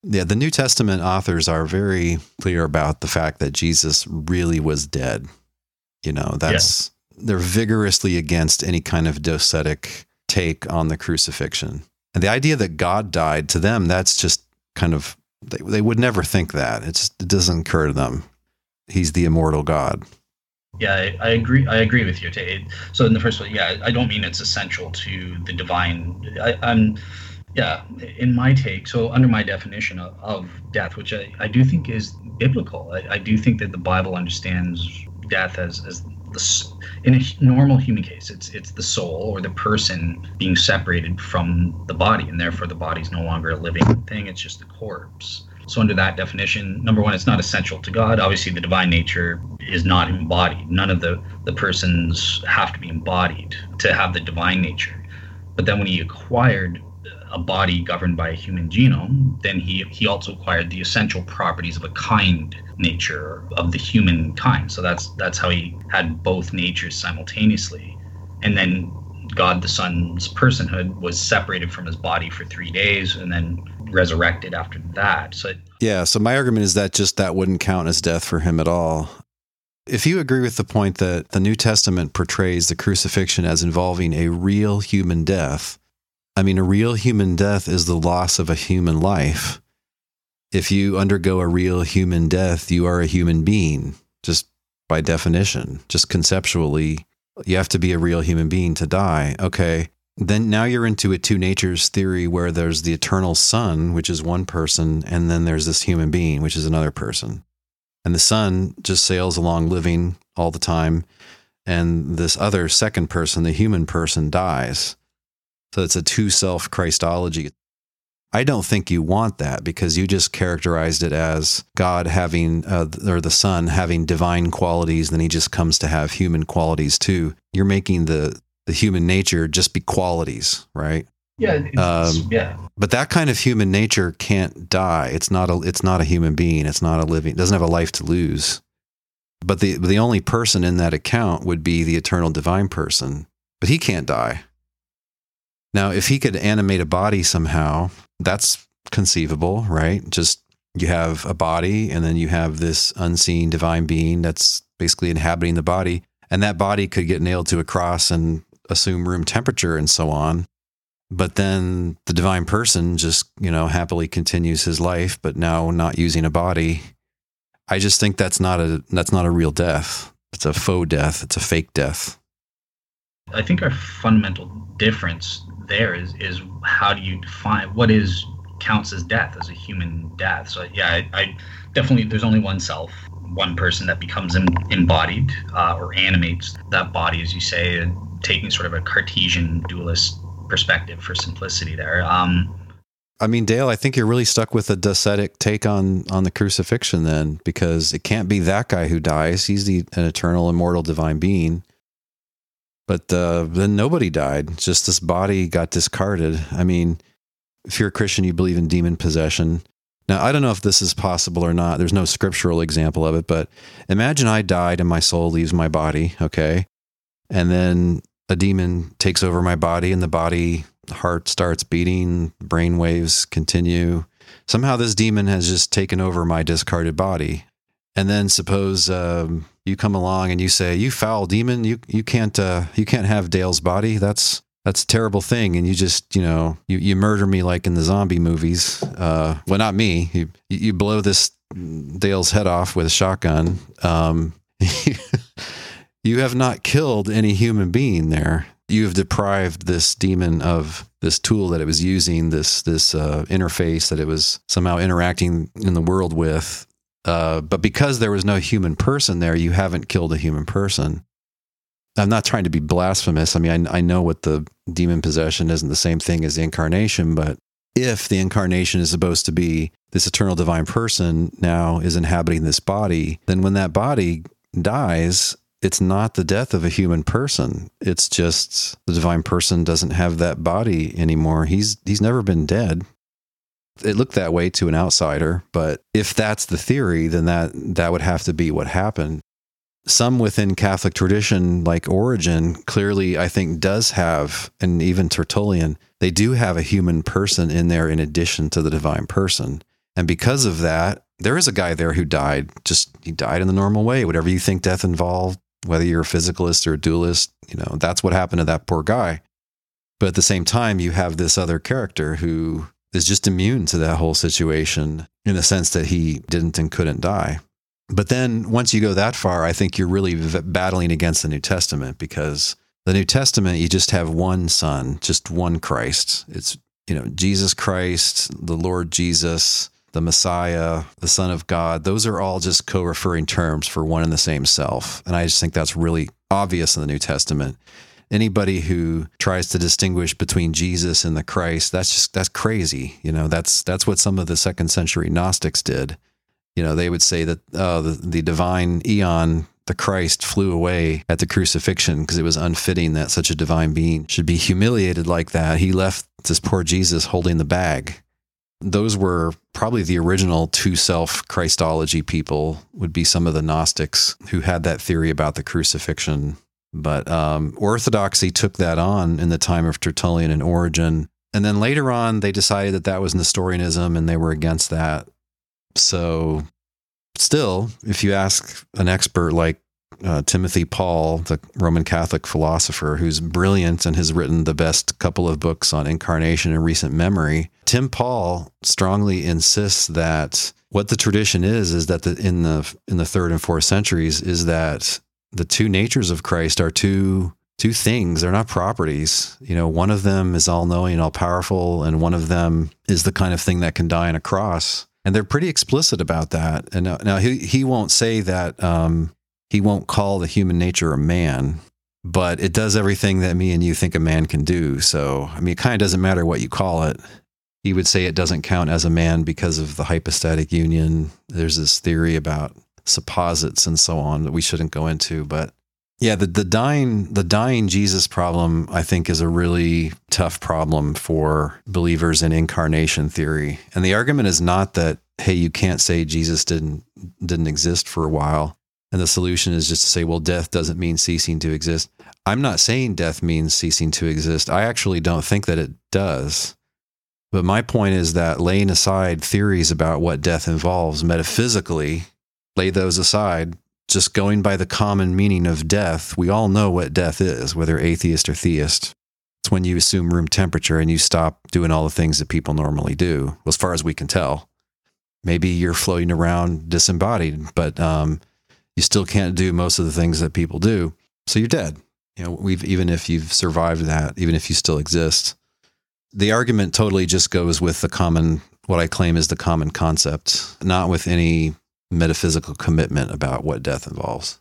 yeah, the New Testament authors are very clear about the fact that Jesus really was dead. You know, that's yeah. they're vigorously against any kind of docetic take on the crucifixion. And the idea that God died to them, that's just kind of, they, they would never think that. It just it doesn't occur to them. He's the immortal God. Yeah, I, I agree. I agree with you. Tate. So in the first place, yeah, I don't mean it's essential to the divine. I, am yeah, in my take, so under my definition of, of death, which I, I do think is biblical, I, I do think that the Bible understands death as, as the, in a normal human case, it's it's the soul or the person being separated from the body, and therefore the body's no longer a living thing; it's just a corpse. So, under that definition, number one, it's not essential to God. Obviously, the divine nature is not embodied. None of the the persons have to be embodied to have the divine nature. But then, when he acquired a body governed by a human genome, then he he also acquired the essential properties of a kind nature of the human kind. So that's that's how he had both natures simultaneously. And then God the Son's personhood was separated from his body for three days and then resurrected after that. So Yeah, so my argument is that just that wouldn't count as death for him at all. If you agree with the point that the New Testament portrays the crucifixion as involving a real human death, I mean, a real human death is the loss of a human life. If you undergo a real human death, you are a human being, just by definition, just conceptually. You have to be a real human being to die. Okay. Then now you're into a two natures theory where there's the eternal son, which is one person, and then there's this human being, which is another person. And the son just sails along living all the time. And this other second person, the human person, dies. So it's a two self Christology. I don't think you want that because you just characterized it as God having, uh, or the Son having divine qualities, then he just comes to have human qualities too. You're making the, the human nature just be qualities, right? Yeah, um, yeah. But that kind of human nature can't die. It's not a it's not a human being. It's not a living. It doesn't have a life to lose. But the the only person in that account would be the eternal divine person. But he can't die. Now, if he could animate a body somehow, that's conceivable, right? Just you have a body and then you have this unseen divine being that's basically inhabiting the body. And that body could get nailed to a cross and assume room temperature and so on. But then the divine person just, you know, happily continues his life, but now not using a body. I just think that's not a that's not a real death. It's a faux death. It's a fake death. I think our fundamental difference there is is how do you define what is counts as death as a human death. So yeah, I, I definitely there's only one self, one person that becomes embodied uh, or animates that body, as you say, taking sort of a Cartesian dualist perspective for simplicity there. Um, I mean, Dale, I think you're really stuck with a docetic take on on the crucifixion then, because it can't be that guy who dies. He's the an eternal, immortal, divine being. But uh, then nobody died. Just this body got discarded. I mean, if you're a Christian, you believe in demon possession. Now, I don't know if this is possible or not. There's no scriptural example of it, but imagine I died and my soul leaves my body, okay? And then a demon takes over my body and the body heart starts beating, brain waves continue. Somehow this demon has just taken over my discarded body. And then suppose um, you come along and you say, "You foul demon, you you can't uh, you can't have Dale's body. That's that's a terrible thing." And you just you know you, you murder me like in the zombie movies. Uh, well, not me. You you blow this Dale's head off with a shotgun. Um, *laughs* you have not killed any human being there. You have deprived this demon of this tool that it was using, this this uh, interface that it was somehow interacting in the world with. Uh, but because there was no human person there, you haven't killed a human person. I'm not trying to be blasphemous. I mean, I, I know what the demon possession isn't the same thing as the incarnation, but if the incarnation is supposed to be this eternal divine person now is inhabiting this body, then when that body dies, it's not the death of a human person. It's just the divine person doesn't have that body anymore. He's he's never been dead. It looked that way to an outsider, but if that's the theory, then that that would have to be what happened. Some within Catholic tradition, like Origen, clearly I think does have, and even Tertullian, they do have a human person in there in addition to the divine person. And because of that, there is a guy there who died. Just he died in the normal way. Whatever you think death involved, whether you're a physicalist or a dualist, you know, that's what happened to that poor guy. But at the same time, you have this other character who is just immune to that whole situation in the sense that he didn't and couldn't die. But then once you go that far, I think you're really v- battling against the New Testament because the New Testament, you just have one son, just one Christ. It's, you know, Jesus Christ, the Lord Jesus, the Messiah, the Son of God, those are all just co referring terms for one and the same self. And I just think that's really obvious in the New Testament. Anybody who tries to distinguish between Jesus and the Christ, that's just that's crazy. You know, that's that's what some of the second century Gnostics did. You know, they would say that uh, the, the divine eon, the Christ, flew away at the crucifixion because it was unfitting that such a divine being should be humiliated like that. He left this poor Jesus holding the bag those were probably the original two self Christology people, would be some of the Gnostics who had that theory about the crucifixion. But um, Orthodoxy took that on in the time of Tertullian and Origen. And then later on, they decided that that was Nestorianism and they were against that. So, still, if you ask an expert like uh, Timothy Pawl, the Roman Catholic philosopher, who's brilliant and has written the best couple of books on incarnation in recent memory. Tim Pawl strongly insists that what the tradition is is that the, in the in the third and fourth centuries is that the two natures of Christ are two two things. They're not properties. You know, one of them is all knowing, all powerful, and one of them is the kind of thing that can die on a cross. And they're pretty explicit about that. And now, now he he won't say that um, he won't call the human nature a man, but it does everything that me and you think a man can do. So I mean, it kind of doesn't matter what you call it. He would say it doesn't count as a man because of the hypostatic union. There's this theory about supposits and so on that we shouldn't go into, but yeah, the, the dying the dying Jesus problem I think is a really tough problem for believers in incarnation theory. And the argument is not that hey, you can't say Jesus didn't didn't exist for a while. And the solution is just to say, well, death doesn't mean ceasing to exist. I'm not saying death means ceasing to exist. I actually don't think that it does. But my point is that laying aside theories about what death involves metaphysically, lay those aside just going by the common meaning of death, we all know what death is, whether atheist or theist. It's when you assume room temperature and you stop doing all the things that people normally do, as far as we can tell. Maybe you're floating around disembodied, but um, you still can't do most of the things that people do. So you're dead. You know, we've even if you've survived that, even if you still exist. The argument totally just goes with the common, what I claim is the common concept, not with any metaphysical commitment about what death involves.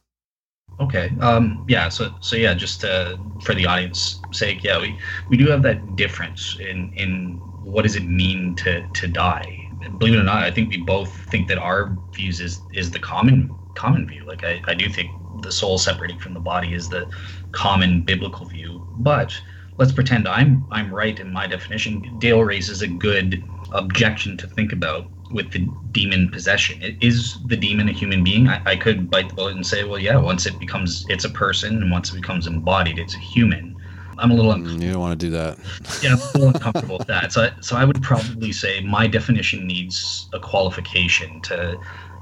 Okay. Um, yeah. So so yeah, just uh, for the audience sake, yeah, we we do have that difference in in what does it mean to to die. Believe it or not, I think we both think that our views is is the common common view. Like I, I do think the soul separating from the body is the common biblical view. But let's pretend I'm I'm right in my definition. Dale raises a good objection to think about with the demon possession. Is the demon a human being? I, I could bite the bullet and say, well, yeah, once it becomes, it's a person, and once it becomes embodied, it's a human. I'm a little. Mm, you don't want to do that. *laughs* yeah, I'm a little uncomfortable with that. So, I, so I would probably say my definition needs a qualification to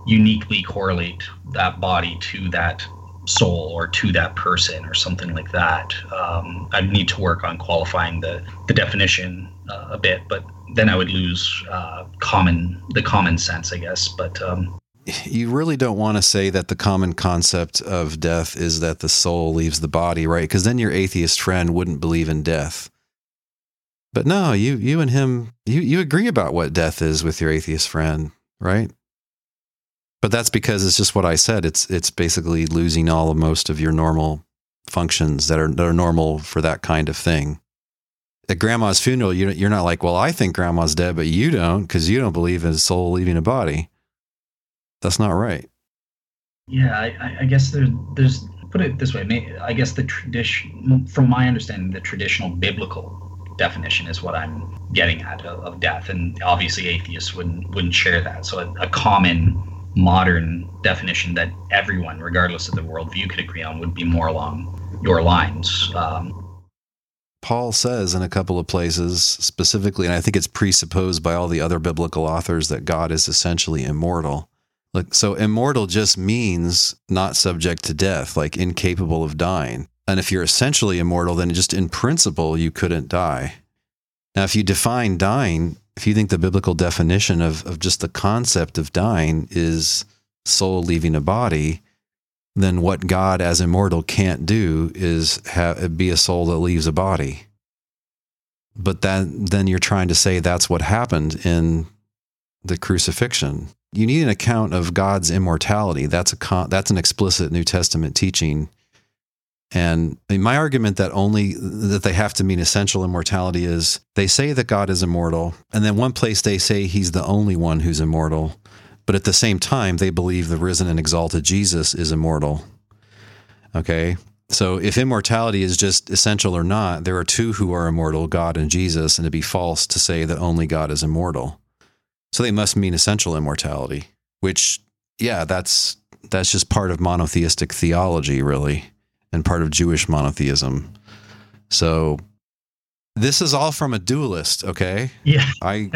uniquely correlate that body to that soul or to that person or something like that. Um, I need to work on qualifying the the definition uh, a bit, but then I would lose uh, common the common sense, I guess. But um, you really don't want to say that the common concept of death is that the soul leaves the body, right? Because then your atheist friend wouldn't believe in death. But no, you you and him you you agree about what death is with your atheist friend, right? But that's because it's just what I said. It's it's basically losing all of most of your normal functions that are that are normal for that kind of thing at grandma's funeral, you're not like, well, I think grandma's dead, but you don't because you don't believe in a soul leaving a body. That's not right. Yeah, I, I guess there's, there's, put it this way, I guess the tradition, from my understanding, the traditional biblical definition is what I'm getting at of, of death. And obviously atheists wouldn't, wouldn't share that. So a, a common modern definition that everyone, regardless of the worldview, could agree on would be more along your lines. Um, Paul says in a couple of places specifically, and I think it's presupposed by all the other biblical authors that God is essentially immortal. Like, so immortal just means not subject to death, like incapable of dying. And if you're essentially immortal, then just in principle, you couldn't die. Now, if you define dying, if you think the biblical definition of, of just the concept of dying is soul leaving a body, then what God as immortal can't do is be a soul that leaves a body. But that, then you're trying to say that's what happened in the crucifixion. You need an account of God's immortality. That's a con, that's an explicit New Testament teaching. And my argument that only that they have to mean essential immortality is they say that God is immortal, and then one place they say he's the only one who's immortal. But at the same time, they believe the risen and exalted Jesus is immortal. Okay. So if immortality is just essential or not, there are two who are immortal, God and Jesus, and it'd be false to say that only God is immortal. So they must mean essential immortality, which, yeah, that's that's just part of monotheistic theology, really, and part of Jewish monotheism. So this is all from a dualist, okay? Yeah. I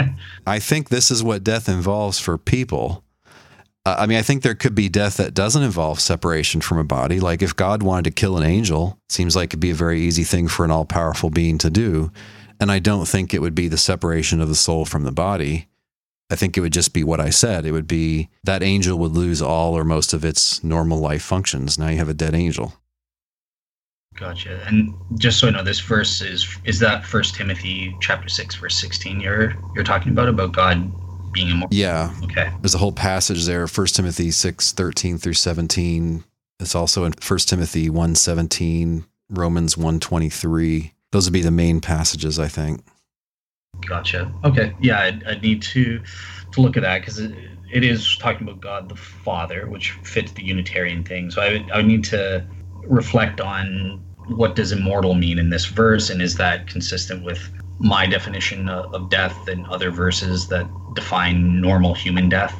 I think this is what death involves for people. Uh, I mean, I think there could be death that doesn't involve separation from a body. Like if God wanted to kill an angel, seems like it'd be a very easy thing for an all powerful being to do. And I don't think it would be the separation of the soul from the body. I think it would just be what I said. It would be that angel would lose all or most of its normal life functions. Now you have a dead angel. Gotcha. And just so I know, this verse is is that First Timothy chapter six, verse sixteen. You're you're talking about about God being immortal. Yeah. Okay. There's a whole passage there, First Timothy 6, 13 through 17. It's also in First Timothy 1, 17, Romans 1, 23. Those would be the main passages, I think. Gotcha. Okay. Yeah, I, I need to to look at that because it, it is talking about God the Father, which fits the Unitarian thing. So I would, I would need to reflect on what does immortal mean in this verse, and is that consistent with my definition of death and other verses that define normal human death.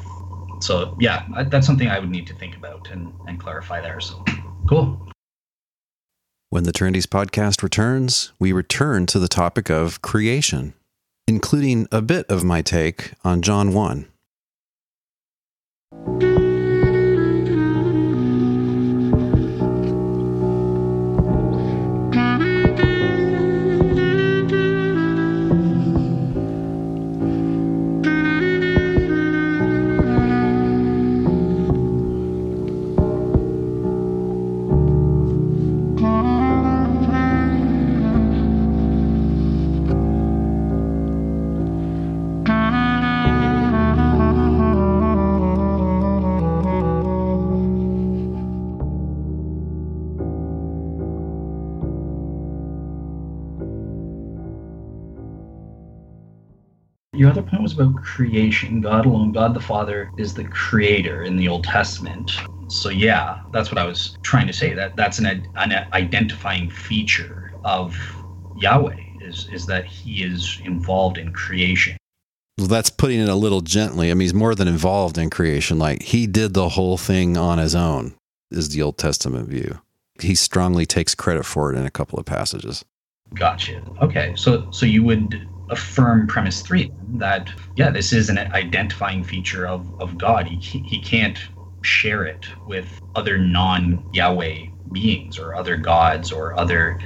So yeah, that's something I would need to think about and, and clarify there. So cool. When the Trinities podcast returns, we return to the topic of creation, including a bit of my take on John 1. Your other point was about creation. God alone, God the Father, is the creator in the Old Testament. So yeah, that's what I was trying to say. That that's an, an identifying feature of Yahweh is is that He is involved in creation. Well, that's putting it a little gently. I mean, he's more than involved in creation. Like he did the whole thing on his own. Is the Old Testament view? He strongly takes credit for it in a couple of passages. Gotcha. Okay, so so you would affirm premise three that yeah this is an identifying feature of, of god. He, he can't share it with other non-yahweh beings or other gods or other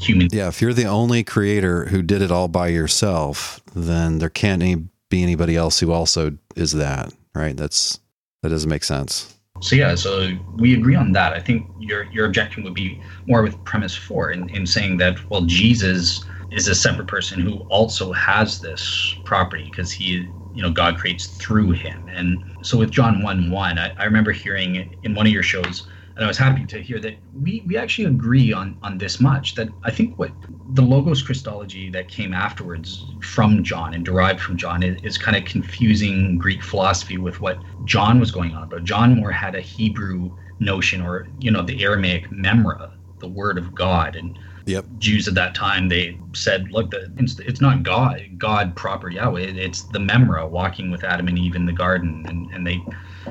humans yeah if you're the only creator who did it all by yourself then there can't any, be anybody else who also is that right? That's that doesn't make sense. So yeah so we agree on that. I think your your objection would be more with premise four in, in saying that well jesus is a separate person who also has this property because he you know god creates through him. And so with john 1 1 I, I, remember hearing in one of your shows and i was happy to hear that we we actually agree on on this much that i think what the logos christology that came afterwards from john and derived from john is, is kind of confusing greek philosophy with what john was going on but john more had a hebrew notion or you know the aramaic memra the word of god and Yep. Jews at that time they said, look, the, it's, it's not God, God proper Yahweh. It's the Memra walking with Adam and Eve in the garden, and, and they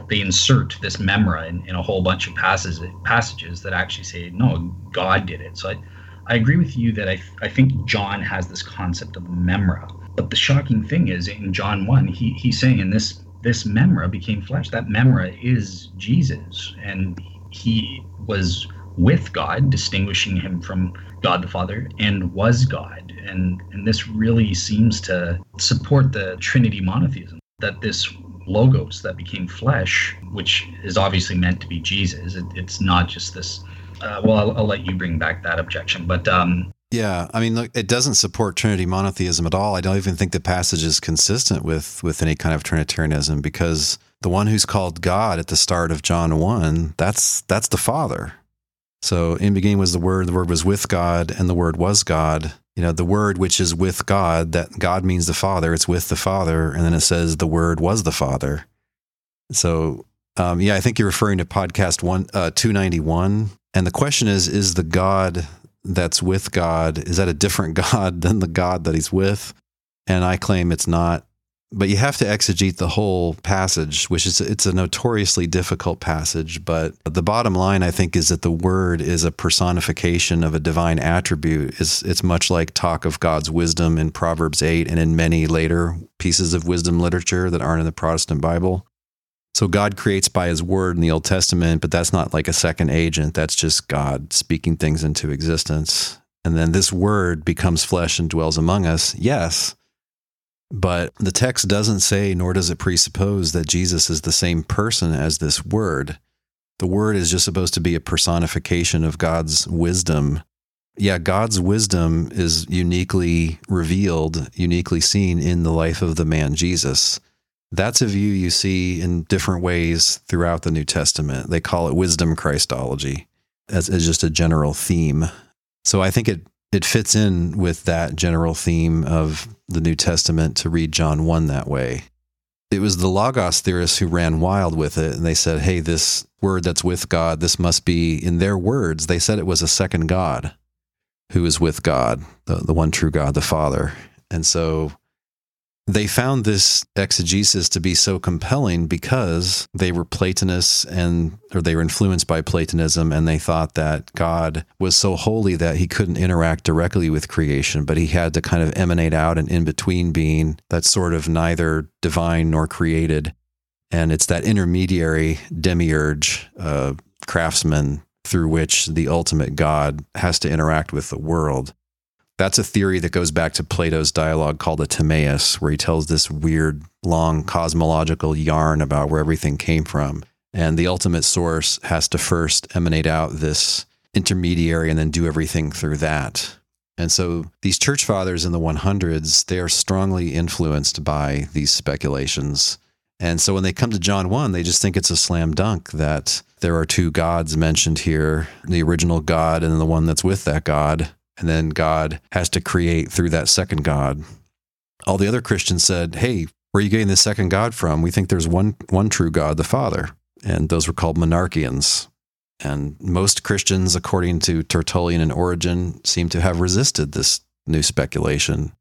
they insert this Memra in, in a whole bunch of passages passages that actually say no, God did it. So I, I agree with you that I I think John has this concept of Memra. But the shocking thing is in John one, he he's saying in this this Memra became flesh. That Memra is Jesus, and he was with God, distinguishing him from God the Father, and was God. And, and this really seems to support the Trinity monotheism that this logos that became flesh, which is obviously meant to be Jesus, it, it's not just this. Uh, well, I'll, I'll, let you bring back that objection, but um, yeah, I mean, look, it doesn't support Trinity monotheism at all. I don't even think the passage is consistent with with any kind of Trinitarianism because the one who's called God at the start of John one, that's that's the Father. So in beginning was the Word, the Word was with God, and the Word was God. You know, the Word which is with God, that God means the Father, it's with the Father. And then it says the Word was the Father. So, um, yeah, I think you're referring to podcast one, uh, 291. And the question is, is the God that's with God, is that a different *laughs* God than the God that he's with? And I claim it's not but you have to exegete the whole passage, which is it's a notoriously difficult passage. But the bottom line, I think, is that the word is a personification of a divine attribute. It's it's much like talk of God's wisdom in Proverbs eight and in many later pieces of wisdom literature that aren't in the Protestant Bible. So God creates by his word in the Old Testament, but that's not like a second agent. That's just God speaking things into existence. And then this word becomes flesh and dwells among us. Yes. But the text doesn't say, nor does it presuppose that Jesus is the same person as this word. The word is just supposed to be a personification of God's wisdom. Yeah, God's wisdom is uniquely revealed, uniquely seen in the life of the man Jesus. That's a view you see in different ways throughout the New Testament. They call it wisdom Christology as, as just a general theme. So I think it it fits in with that general theme of the New Testament to read John 1 that way. It was the Logos theorists who ran wild with it, and they said, hey, this word that's with God, this must be, in their words, they said it was a second God who is with God, the, the one true God, the Father. And so they found this exegesis to be so compelling because they were Platonists and or they were influenced by Platonism and they thought that God was so holy that he couldn't interact directly with creation, but he had to kind of emanate out an in-between being that's sort of neither divine nor created. And it's that intermediary demiurge, uh, craftsman through which the ultimate God has to interact with the world. That's a theory that goes back to Plato's dialogue called the Timaeus, where he tells this weird, long cosmological yarn about where everything came from. And the ultimate source has to first emanate out this intermediary and then do everything through that. And so these church fathers in the 100s, they are strongly influenced by these speculations. And so when they come to John 1, they just think it's a slam dunk that there are two gods mentioned here the original God and the one that's with that God and then God has to create through that second God. All the other Christians said, "Hey, where are you getting the second God from? We think there's one one true God, the Father." And those were called monarchians. And most Christians, according to Tertullian and Origen, seem to have resisted this new speculation.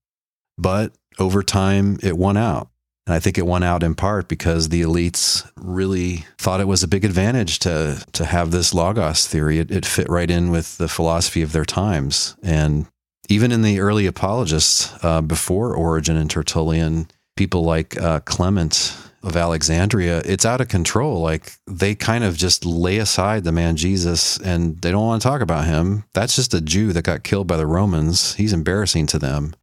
But over time, it won out. And I think it won out in part because the elites really thought it was a big advantage to to have this logos theory. It, it fit right in with the philosophy of their times. And even in the early apologists, uh, before Origen and Tertullian, people like uh, Clement of Alexandria, it's out of control. Like they kind of just lay aside the man Jesus and they don't want to talk about him. That's just a Jew that got killed by the Romans. He's embarrassing to them.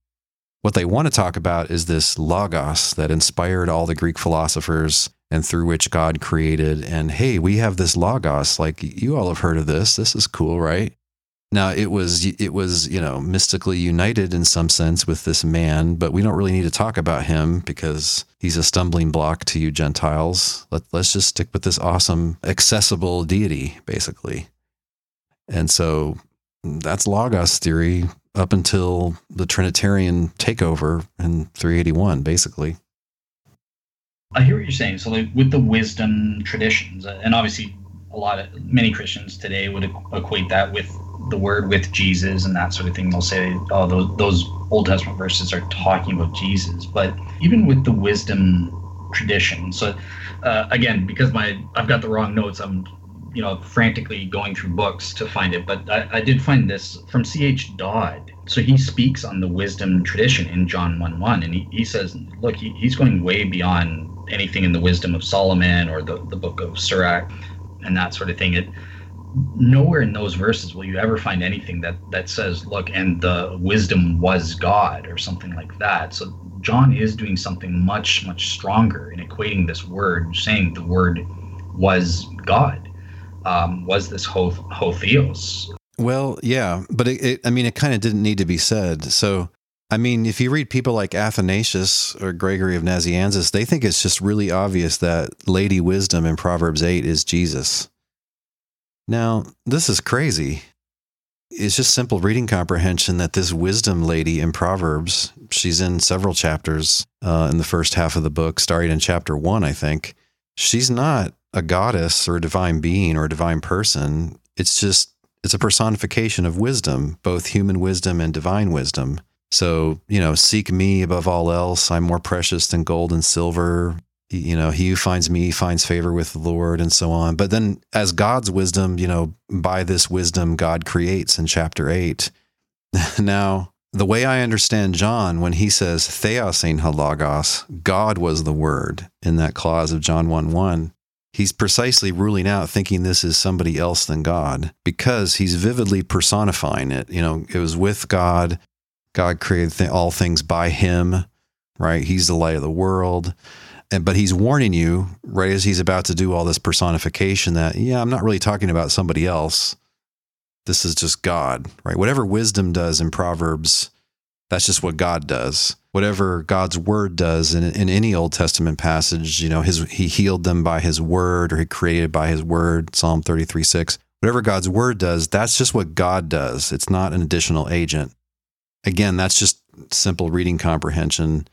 What they want to talk about is this logos that inspired all the Greek philosophers and through which God created. And hey, we have this logos. Like you all have heard of this. This is cool, right? Now it was it was you know mystically united in some sense with this man, but we don't really need to talk about him because he's a stumbling block to you Gentiles. Let, let's just stick with this awesome accessible deity, basically. And so that's logos theory up until the Trinitarian takeover in 381, basically. I hear what you're saying. So, like with the wisdom traditions, uh, and obviously, a lot of many Christians today would equate that with the word with Jesus and that sort of thing. They'll say, "Oh, those those Old Testament verses are talking about Jesus." But even with the wisdom tradition, so uh, again, because my I've got the wrong notes, I'm you know frantically going through books to find it but i, I did find this from ch dodd. So he speaks on the wisdom tradition in john 1 1 and he, he says look he, he's going way beyond anything in the wisdom of solomon or the, the book of sirach and that sort of thing. It nowhere in those verses will you ever find anything that that says look and the wisdom was god or something like that. So john is doing something much much stronger in equating this word saying the word was god um, was this whole ho theos. Well, yeah, but it, it I mean, it kind of didn't need to be said. So, I mean, if you read people like Athanasius or Gregory of Nazianzus, they think it's just really obvious that Lady Wisdom in Proverbs 8 is Jesus. Now, this is crazy. It's just simple reading comprehension that this wisdom lady in Proverbs, she's in several chapters uh, in the first half of the book, starting in chapter one, I think. She's not a goddess or a divine being or a divine person. It's just, it's a personification of wisdom, both human wisdom and divine wisdom. So, you know, seek me above all else. I'm more precious than gold and silver. You know, he who finds me finds favor with the Lord and so on. But then, as God's wisdom, you know, by this wisdom, God creates in chapter eight. *laughs* now, the way I understand John, when he says theos en ho logos, God was the word in that clause of John 1 1, he's precisely ruling out thinking this is somebody else than God because he's vividly personifying it. You know, it was with God. God created th- all things by him, right? He's the light of the world. And, but he's warning you right as he's about to do all this personification that, yeah, I'm not really talking about somebody else. This is just God, right? Whatever wisdom does in Proverbs, that's just what God does. Whatever God's word does in, in any Old Testament passage, you know, his he healed them by his word or he created by his word, Psalm 33 6. Whatever God's word does, that's just what God does. It's not an additional agent. Again, that's just simple reading comprehension.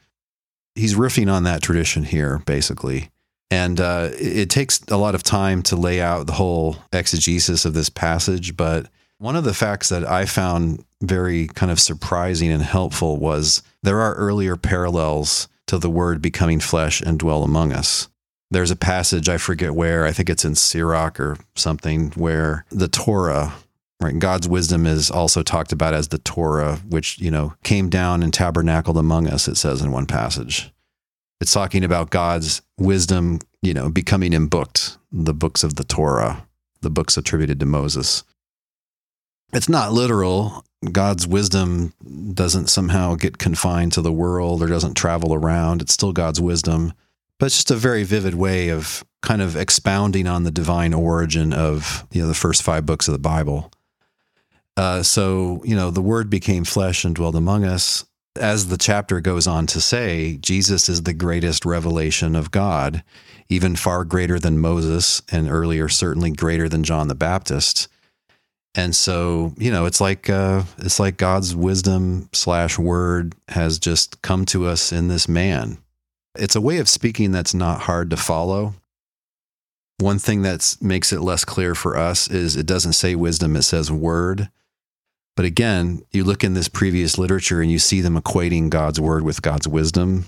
He's riffing on that tradition here, basically. And uh, it, it takes a lot of time to lay out the whole exegesis of this passage, but one of the facts that I found very kind of surprising and helpful was there are earlier parallels to the word becoming flesh and dwell among us. There's a passage, I forget where, I think it's in Sirach or something, where the Torah, right, God's wisdom is also talked about as the Torah, which, you know, came down and tabernacled among us, it says in one passage. It's talking about God's wisdom, you know, becoming imbooked, the books of the Torah, the books attributed to Moses it's not literal. God's wisdom doesn't somehow get confined to the world or doesn't travel around. It's still God's wisdom, but it's just a very vivid way of kind of expounding on the divine origin of you know the first five books of the Bible. Uh, so you know the Word became flesh and dwelled among us. As the chapter goes on to say, Jesus is the greatest revelation of God, even far greater than Moses, and earlier certainly greater than John the Baptist and so you know it's like uh, it's like god's wisdom slash word has just come to us in this man. It's a way of speaking that's not hard to follow. One thing that makes it less clear for us is it doesn't say wisdom it says word. But again you look in this previous literature and you see them equating god's word with god's wisdom.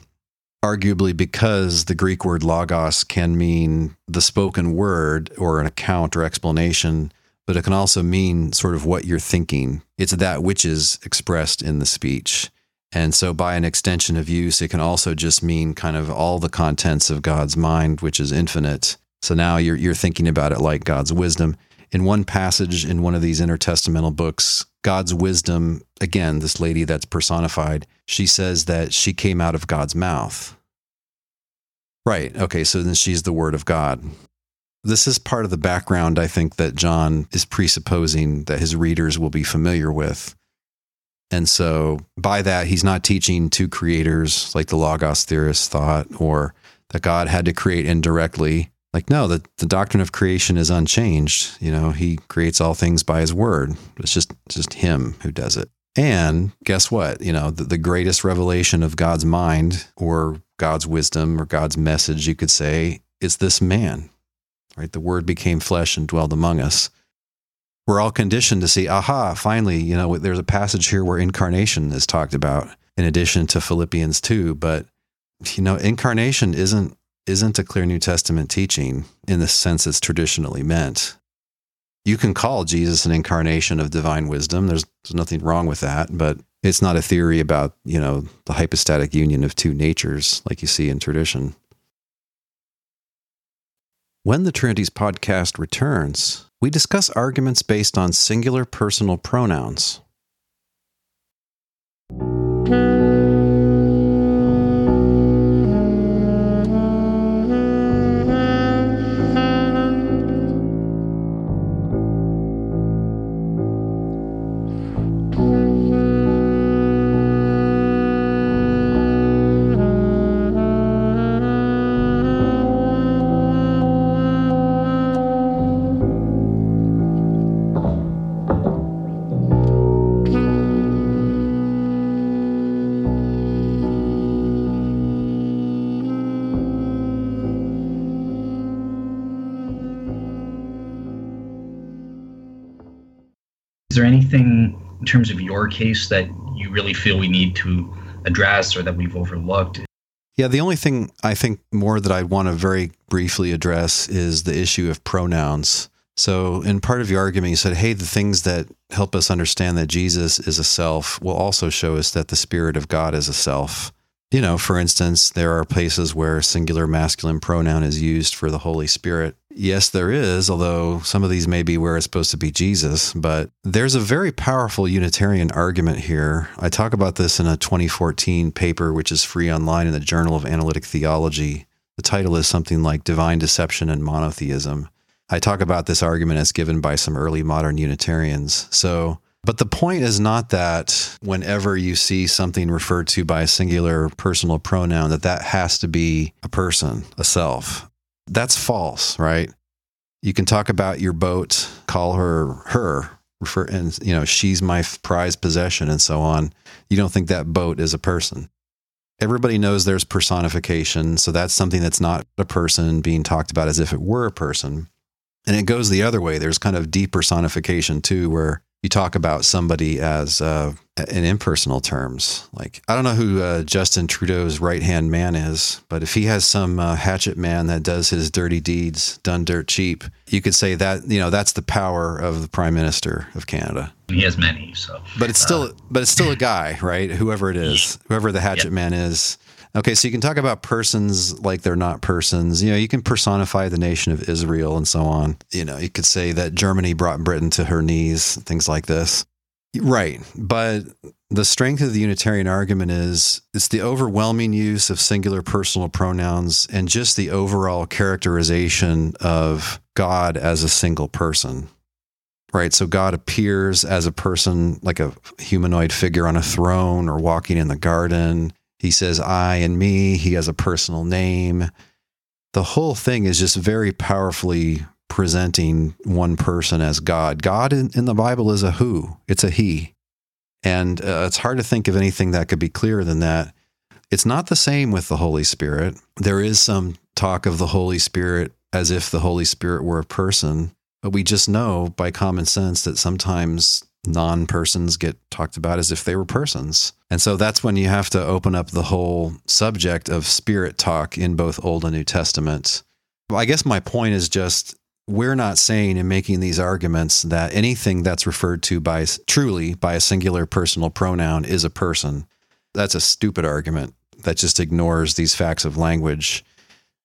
Arguably because the greek word logos can mean the spoken word or an account or explanation but it can also mean sort of what you're thinking. It's that which is expressed in the speech. And so, by an extension of use, it can also just mean kind of all the contents of God's mind, which is infinite. So now you're, you're thinking about it like God's wisdom. In one passage in one of these intertestamental books, God's wisdom, again, this lady that's personified, she says that she came out of God's mouth. Right. Okay. So then she's the word of God. This is part of the background I think that John is presupposing that his readers will be familiar with. And so by that, he's not teaching two creators like the Logos theorists thought, or that God had to create indirectly. Like, no, the, the doctrine of creation is unchanged. You know, he creates all things by his word. It's just, just him who does it. And guess what? You know, the, the greatest revelation of God's mind or God's wisdom or God's message, you could say, is this man right? The word became flesh and dwelled among us. We're all conditioned to see, aha, finally, you know, there's a passage here where incarnation is talked about in addition to Philippians 2, but you know, incarnation isn't isn't a clear New Testament teaching in the sense it's traditionally meant. You can call Jesus an incarnation of divine wisdom. There's, there's nothing wrong with that, but it's not a theory about, you know, the hypostatic union of two natures like you see in tradition. When the Trinities podcast returns, we discuss arguments based on singular personal pronouns. Is there anything in terms of your case that you really feel we need to address or that we've overlooked? Yeah, the only thing I think more that I want to very briefly address is the issue of pronouns. So, in part of your argument, you said, hey, the things that help us understand that Jesus is a self will also show us that the Spirit of God is a self. You know, for instance, there are places where singular masculine pronoun is used for the Holy Spirit. Yes, there is, although some of these may be where it's supposed to be Jesus, but there's a very powerful Unitarian argument here. I talk about this in a 2014 paper, which is free online in the Journal of Analytic Theology. The title is something like Divine Deception and Monotheism. I talk about this argument as given by some early modern Unitarians. So, but the point is not that whenever you see something referred to by a singular personal pronoun, that that has to be a person, a self. That's false, right? You can talk about your boat, call her her, refer, and you know she's my prized possession, and so on. You don't think that boat is a person. Everybody knows there's personification, so that's something that's not a person being talked about as if it were a person. And it goes the other way. There's kind of depersonification too, where you talk about somebody as uh, in impersonal terms. Like I don't know who uh, Justin Trudeau's right hand man is, but if he has some uh, hatchet man that does his dirty deeds done dirt cheap, you could say that you know that's the power of the Prime Minister of Canada. He has many, so. But it's still, but it's still a guy, right? Whoever it is, whoever the hatchet man is. Okay, so you can talk about persons like they're not persons. You know, you can personify the nation of Israel and so on. You know, you could say that Germany brought Britain to her knees, things like this. Right. But the strength of the Unitarian argument is it's the overwhelming use of singular personal pronouns and just the overall characterization of God as a single person. Right. So God appears as a person, like a humanoid figure on a throne or walking in the garden. He says, I and me. He has a personal name. The whole thing is just very powerfully presenting one person as God. God in, in the Bible is a who, it's a he. And uh, it's hard to think of anything that could be clearer than that. It's not the same with the Holy Spirit. There is some talk of the Holy Spirit as if the Holy Spirit were a person, but we just know by common sense that sometimes non persons get talked about as if they were persons. And so that's when you have to open up the whole subject of spirit talk in both Old and New Testament. Well, I guess my point is just we're not saying in making these arguments that anything that's referred to by truly by a singular personal pronoun is a person. That's a stupid argument that just ignores these facts of language.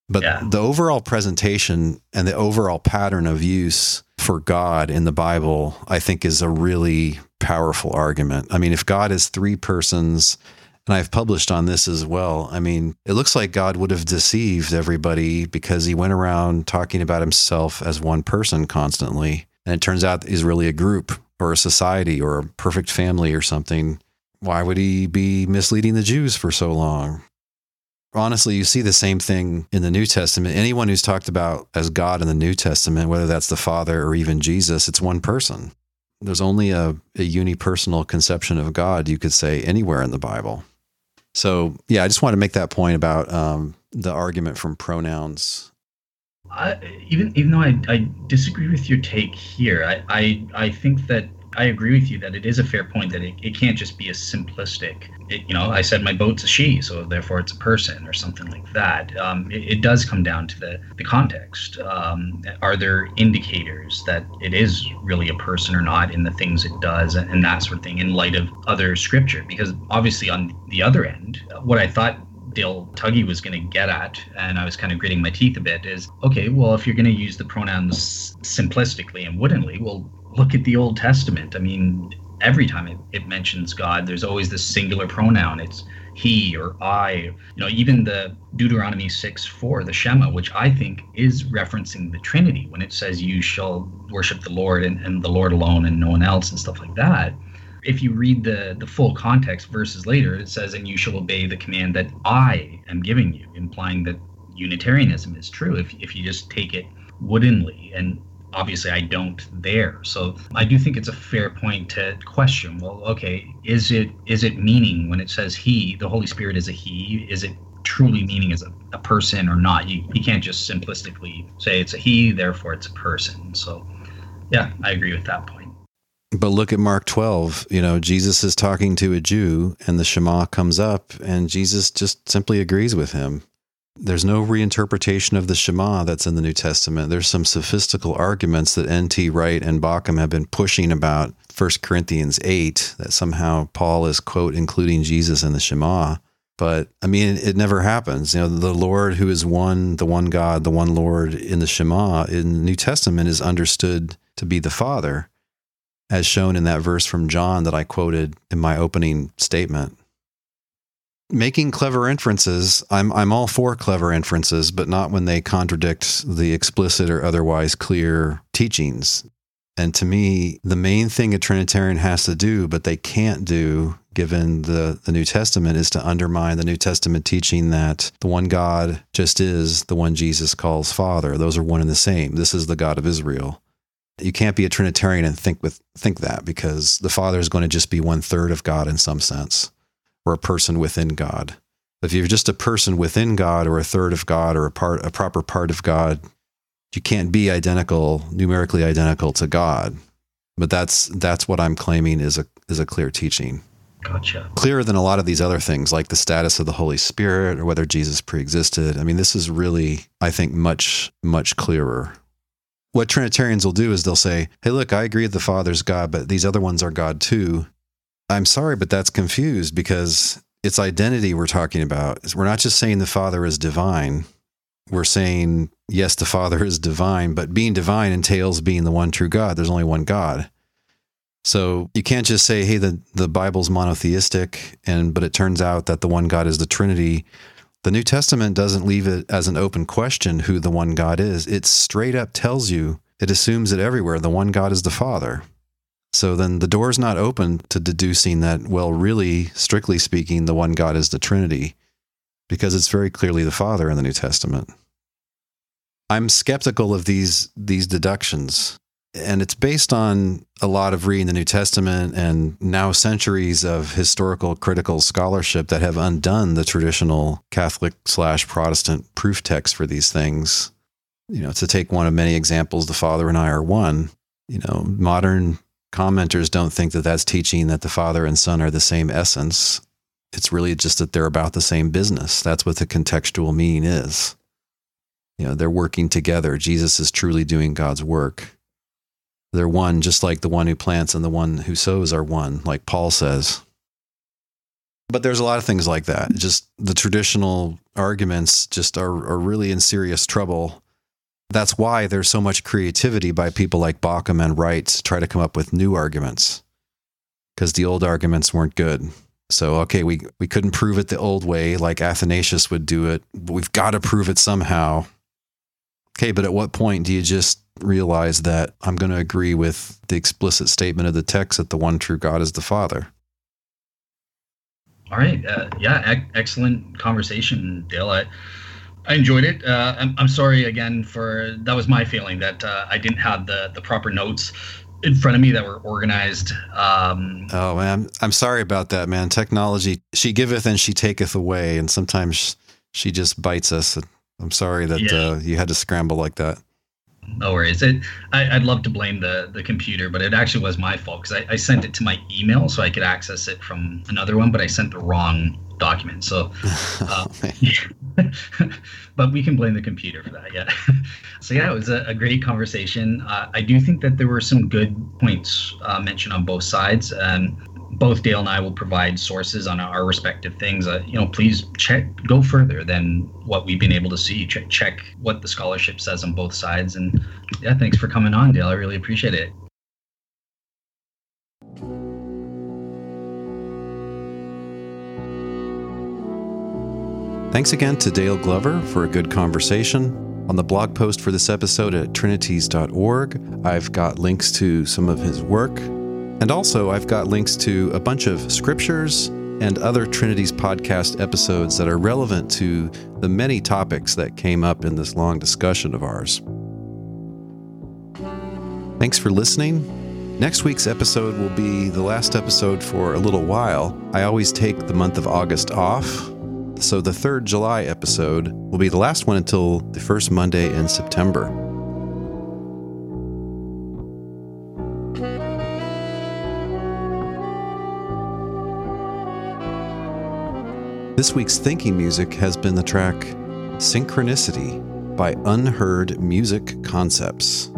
But yeah. the overall presentation and the overall pattern of use for God in the Bible, I think, is a really powerful argument. I mean, if God is three persons and I've published on this as well. I mean, it looks like God would have deceived everybody because he went around talking about himself as one person constantly. And it turns out he's really a group or a society or a perfect family or something. Why would he be misleading the Jews for so long? Honestly, you see the same thing in the New Testament. Anyone who's talked about as God in the New Testament, whether that's the Father or even Jesus, it's one person. There's only a, a unipersonal conception of God, you could say, anywhere in the Bible. So yeah, I just want to make that point about um, the argument from pronouns. I, even even though I, I disagree with your take here, I, I I think that I agree with you that it is a fair point that it, it can't just be a simplistic. It, you know, I said my boat's a she, so therefore it's a person or something like that. Um, it, it, does come down to the, the context. Um, are there indicators that it is really a person or not in the things it does and, and that sort of thing in light of other scripture? Because obviously, on the other end, what I thought Dale Tuggy was going to get at, and I was kind of gritting my teeth a bit, is okay, well, if you're going to use the pronouns simplistically and wouldn'tly, well, look at the Old Testament. I mean, every time it, it mentions God, there's always this singular pronoun. It's he or I. You know, even the Deuteronomy 6 4, the Shema, which I think is referencing the Trinity when it says, You shall worship the Lord and, and the Lord alone and no one else and stuff like that. If you read the, the full context verses later, it says, And you shall obey the command that I am giving you, implying that Unitarianism is true if, if you just take it woodenly. And obviously I don't there. So I do think it's a fair point to question. Well, okay, is it is it meaning when it says he, the Holy Spirit is a he? Is it truly meaning as a, a person or not? You you can't just simplistically say it's a he, therefore it's a person. So yeah, I agree with that point. But look at Mark 12. You know, Jesus is talking to a Jew and the Shema comes up and Jesus just simply agrees with him. There's no reinterpretation of the Shema that's in the New Testament. There's some sophistical arguments that N.T. Wright and Bauckham have been pushing about 1 Corinthians 8, that somehow Paul is, quote, including Jesus in the Shema. But I mean, it never happens. You know, the Lord who is one, the one God, the one Lord in the Shema in the New Testament is understood to be the Father, as shown in that verse from John that I quoted in my opening statement. Making clever inferences, I'm, I'm all for clever inferences, but not when they contradict the explicit or otherwise clear teachings. And to me, the main thing a Trinitarian has to do, but they can't do given the, the New Testament, is to undermine the New Testament teaching that the one God just is the one Jesus calls Father. Those are one and the same. This is the God of Israel. You can't be a Trinitarian and think with think that because the Father is going to just be one third of God in some sense, or a person within God. If you're just a person within God or a third of God or a part a proper part of God, you can't be identical, numerically identical to God. But that's that's what I'm claiming is a is a clear teaching. Gotcha. Clearer than a lot of these other things, like the status of the Holy Spirit or whether Jesus preexisted. I mean, this is really, I think, much, much clearer. What Trinitarians will do is they'll say, Hey, look, I agree the Father's God, but these other ones are God too. I'm sorry, but that's confused because it's identity we're talking about. We're not just saying the Father is divine we're saying, yes, the Father is divine, but being divine entails being the one true God. There's only one God. So you can't just say, hey, the, the Bible's monotheistic, and but it turns out that the one God is the Trinity. The New Testament doesn't leave it as an open question who the one God is. It straight up tells you, it assumes it everywhere. The one God is the Father. So then the door's not open to deducing that, well, really, strictly speaking, the one God is the Trinity because it's very clearly the Father in the New Testament. I'm skeptical of these these deductions, and it's based on a lot of reading the New Testament and now centuries of historical critical scholarship that have undone the traditional Catholic slash Protestant proof text for these things. You know, to take one of many examples, the Father and I are one. You know, modern commenters don't think that that's teaching that the Father and Son are the same essence it's really just that they're about the same business. That's what the contextual meaning is. You know, they're working together. Jesus is truly doing God's work. They're one, just like the one who plants and the one who sows are one, like Paul says. But there's a lot of things like that. Just the traditional arguments just are, are really in serious trouble. That's why there's so much creativity by people like Bauckham and Wright to try to come up with new arguments, because the old arguments weren't good. So, okay, we, we couldn't prove it the old way like Athanasius would do it, we've got to prove it somehow. Okay, but at what point do you just realize that I'm going to agree with the explicit statement of the text that the one true God is the Father? All right. Uh, yeah, ec- excellent conversation, Dale. I, I enjoyed it. Uh, I'm, I'm sorry again for that was my feeling that uh, I didn't have the the proper notes in front of me that were organized. Um, oh man, I'm sorry about that, man. Technology, she giveth and she taketh away, and sometimes she just bites us. I'm sorry that yeah. uh, you had to scramble like that. No worries. It, I, would love to blame the the computer, but it actually was my fault because I, I sent it to my email so I could access it from another one, but I sent the wrong document. So, *laughs* uh, *laughs* but we can blame the computer for that. Yeah. *laughs* so yeah, it was a, a great conversation. Uh, I do think that there were some good points uh, mentioned on both sides. and both Dale and I will provide sources on our respective things. Uh, you know, please check, go further than what we've been able to see. Check, check what the scholarship says on both sides. And yeah, thanks for coming on, Dale. I really appreciate it. Thanks again to Dale Glover for a good conversation. On the blog post for this episode at trinities.org, I've got links to some of his work. And also, I've got links to a bunch of scriptures and other Trinities podcast episodes that are relevant to the many topics that came up in this long discussion of ours. Thanks for listening. Next week's episode will be the last episode for a little while. I always take the month of August off so the third July episode will be the last one until the first Monday in September. This week's thinking music has been the track Synchronicity by Unheard Music Concepts.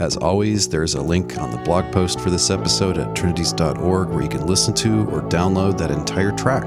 As always, there's a link on the blog post for this episode at trinities.org where you can listen to or download that entire track.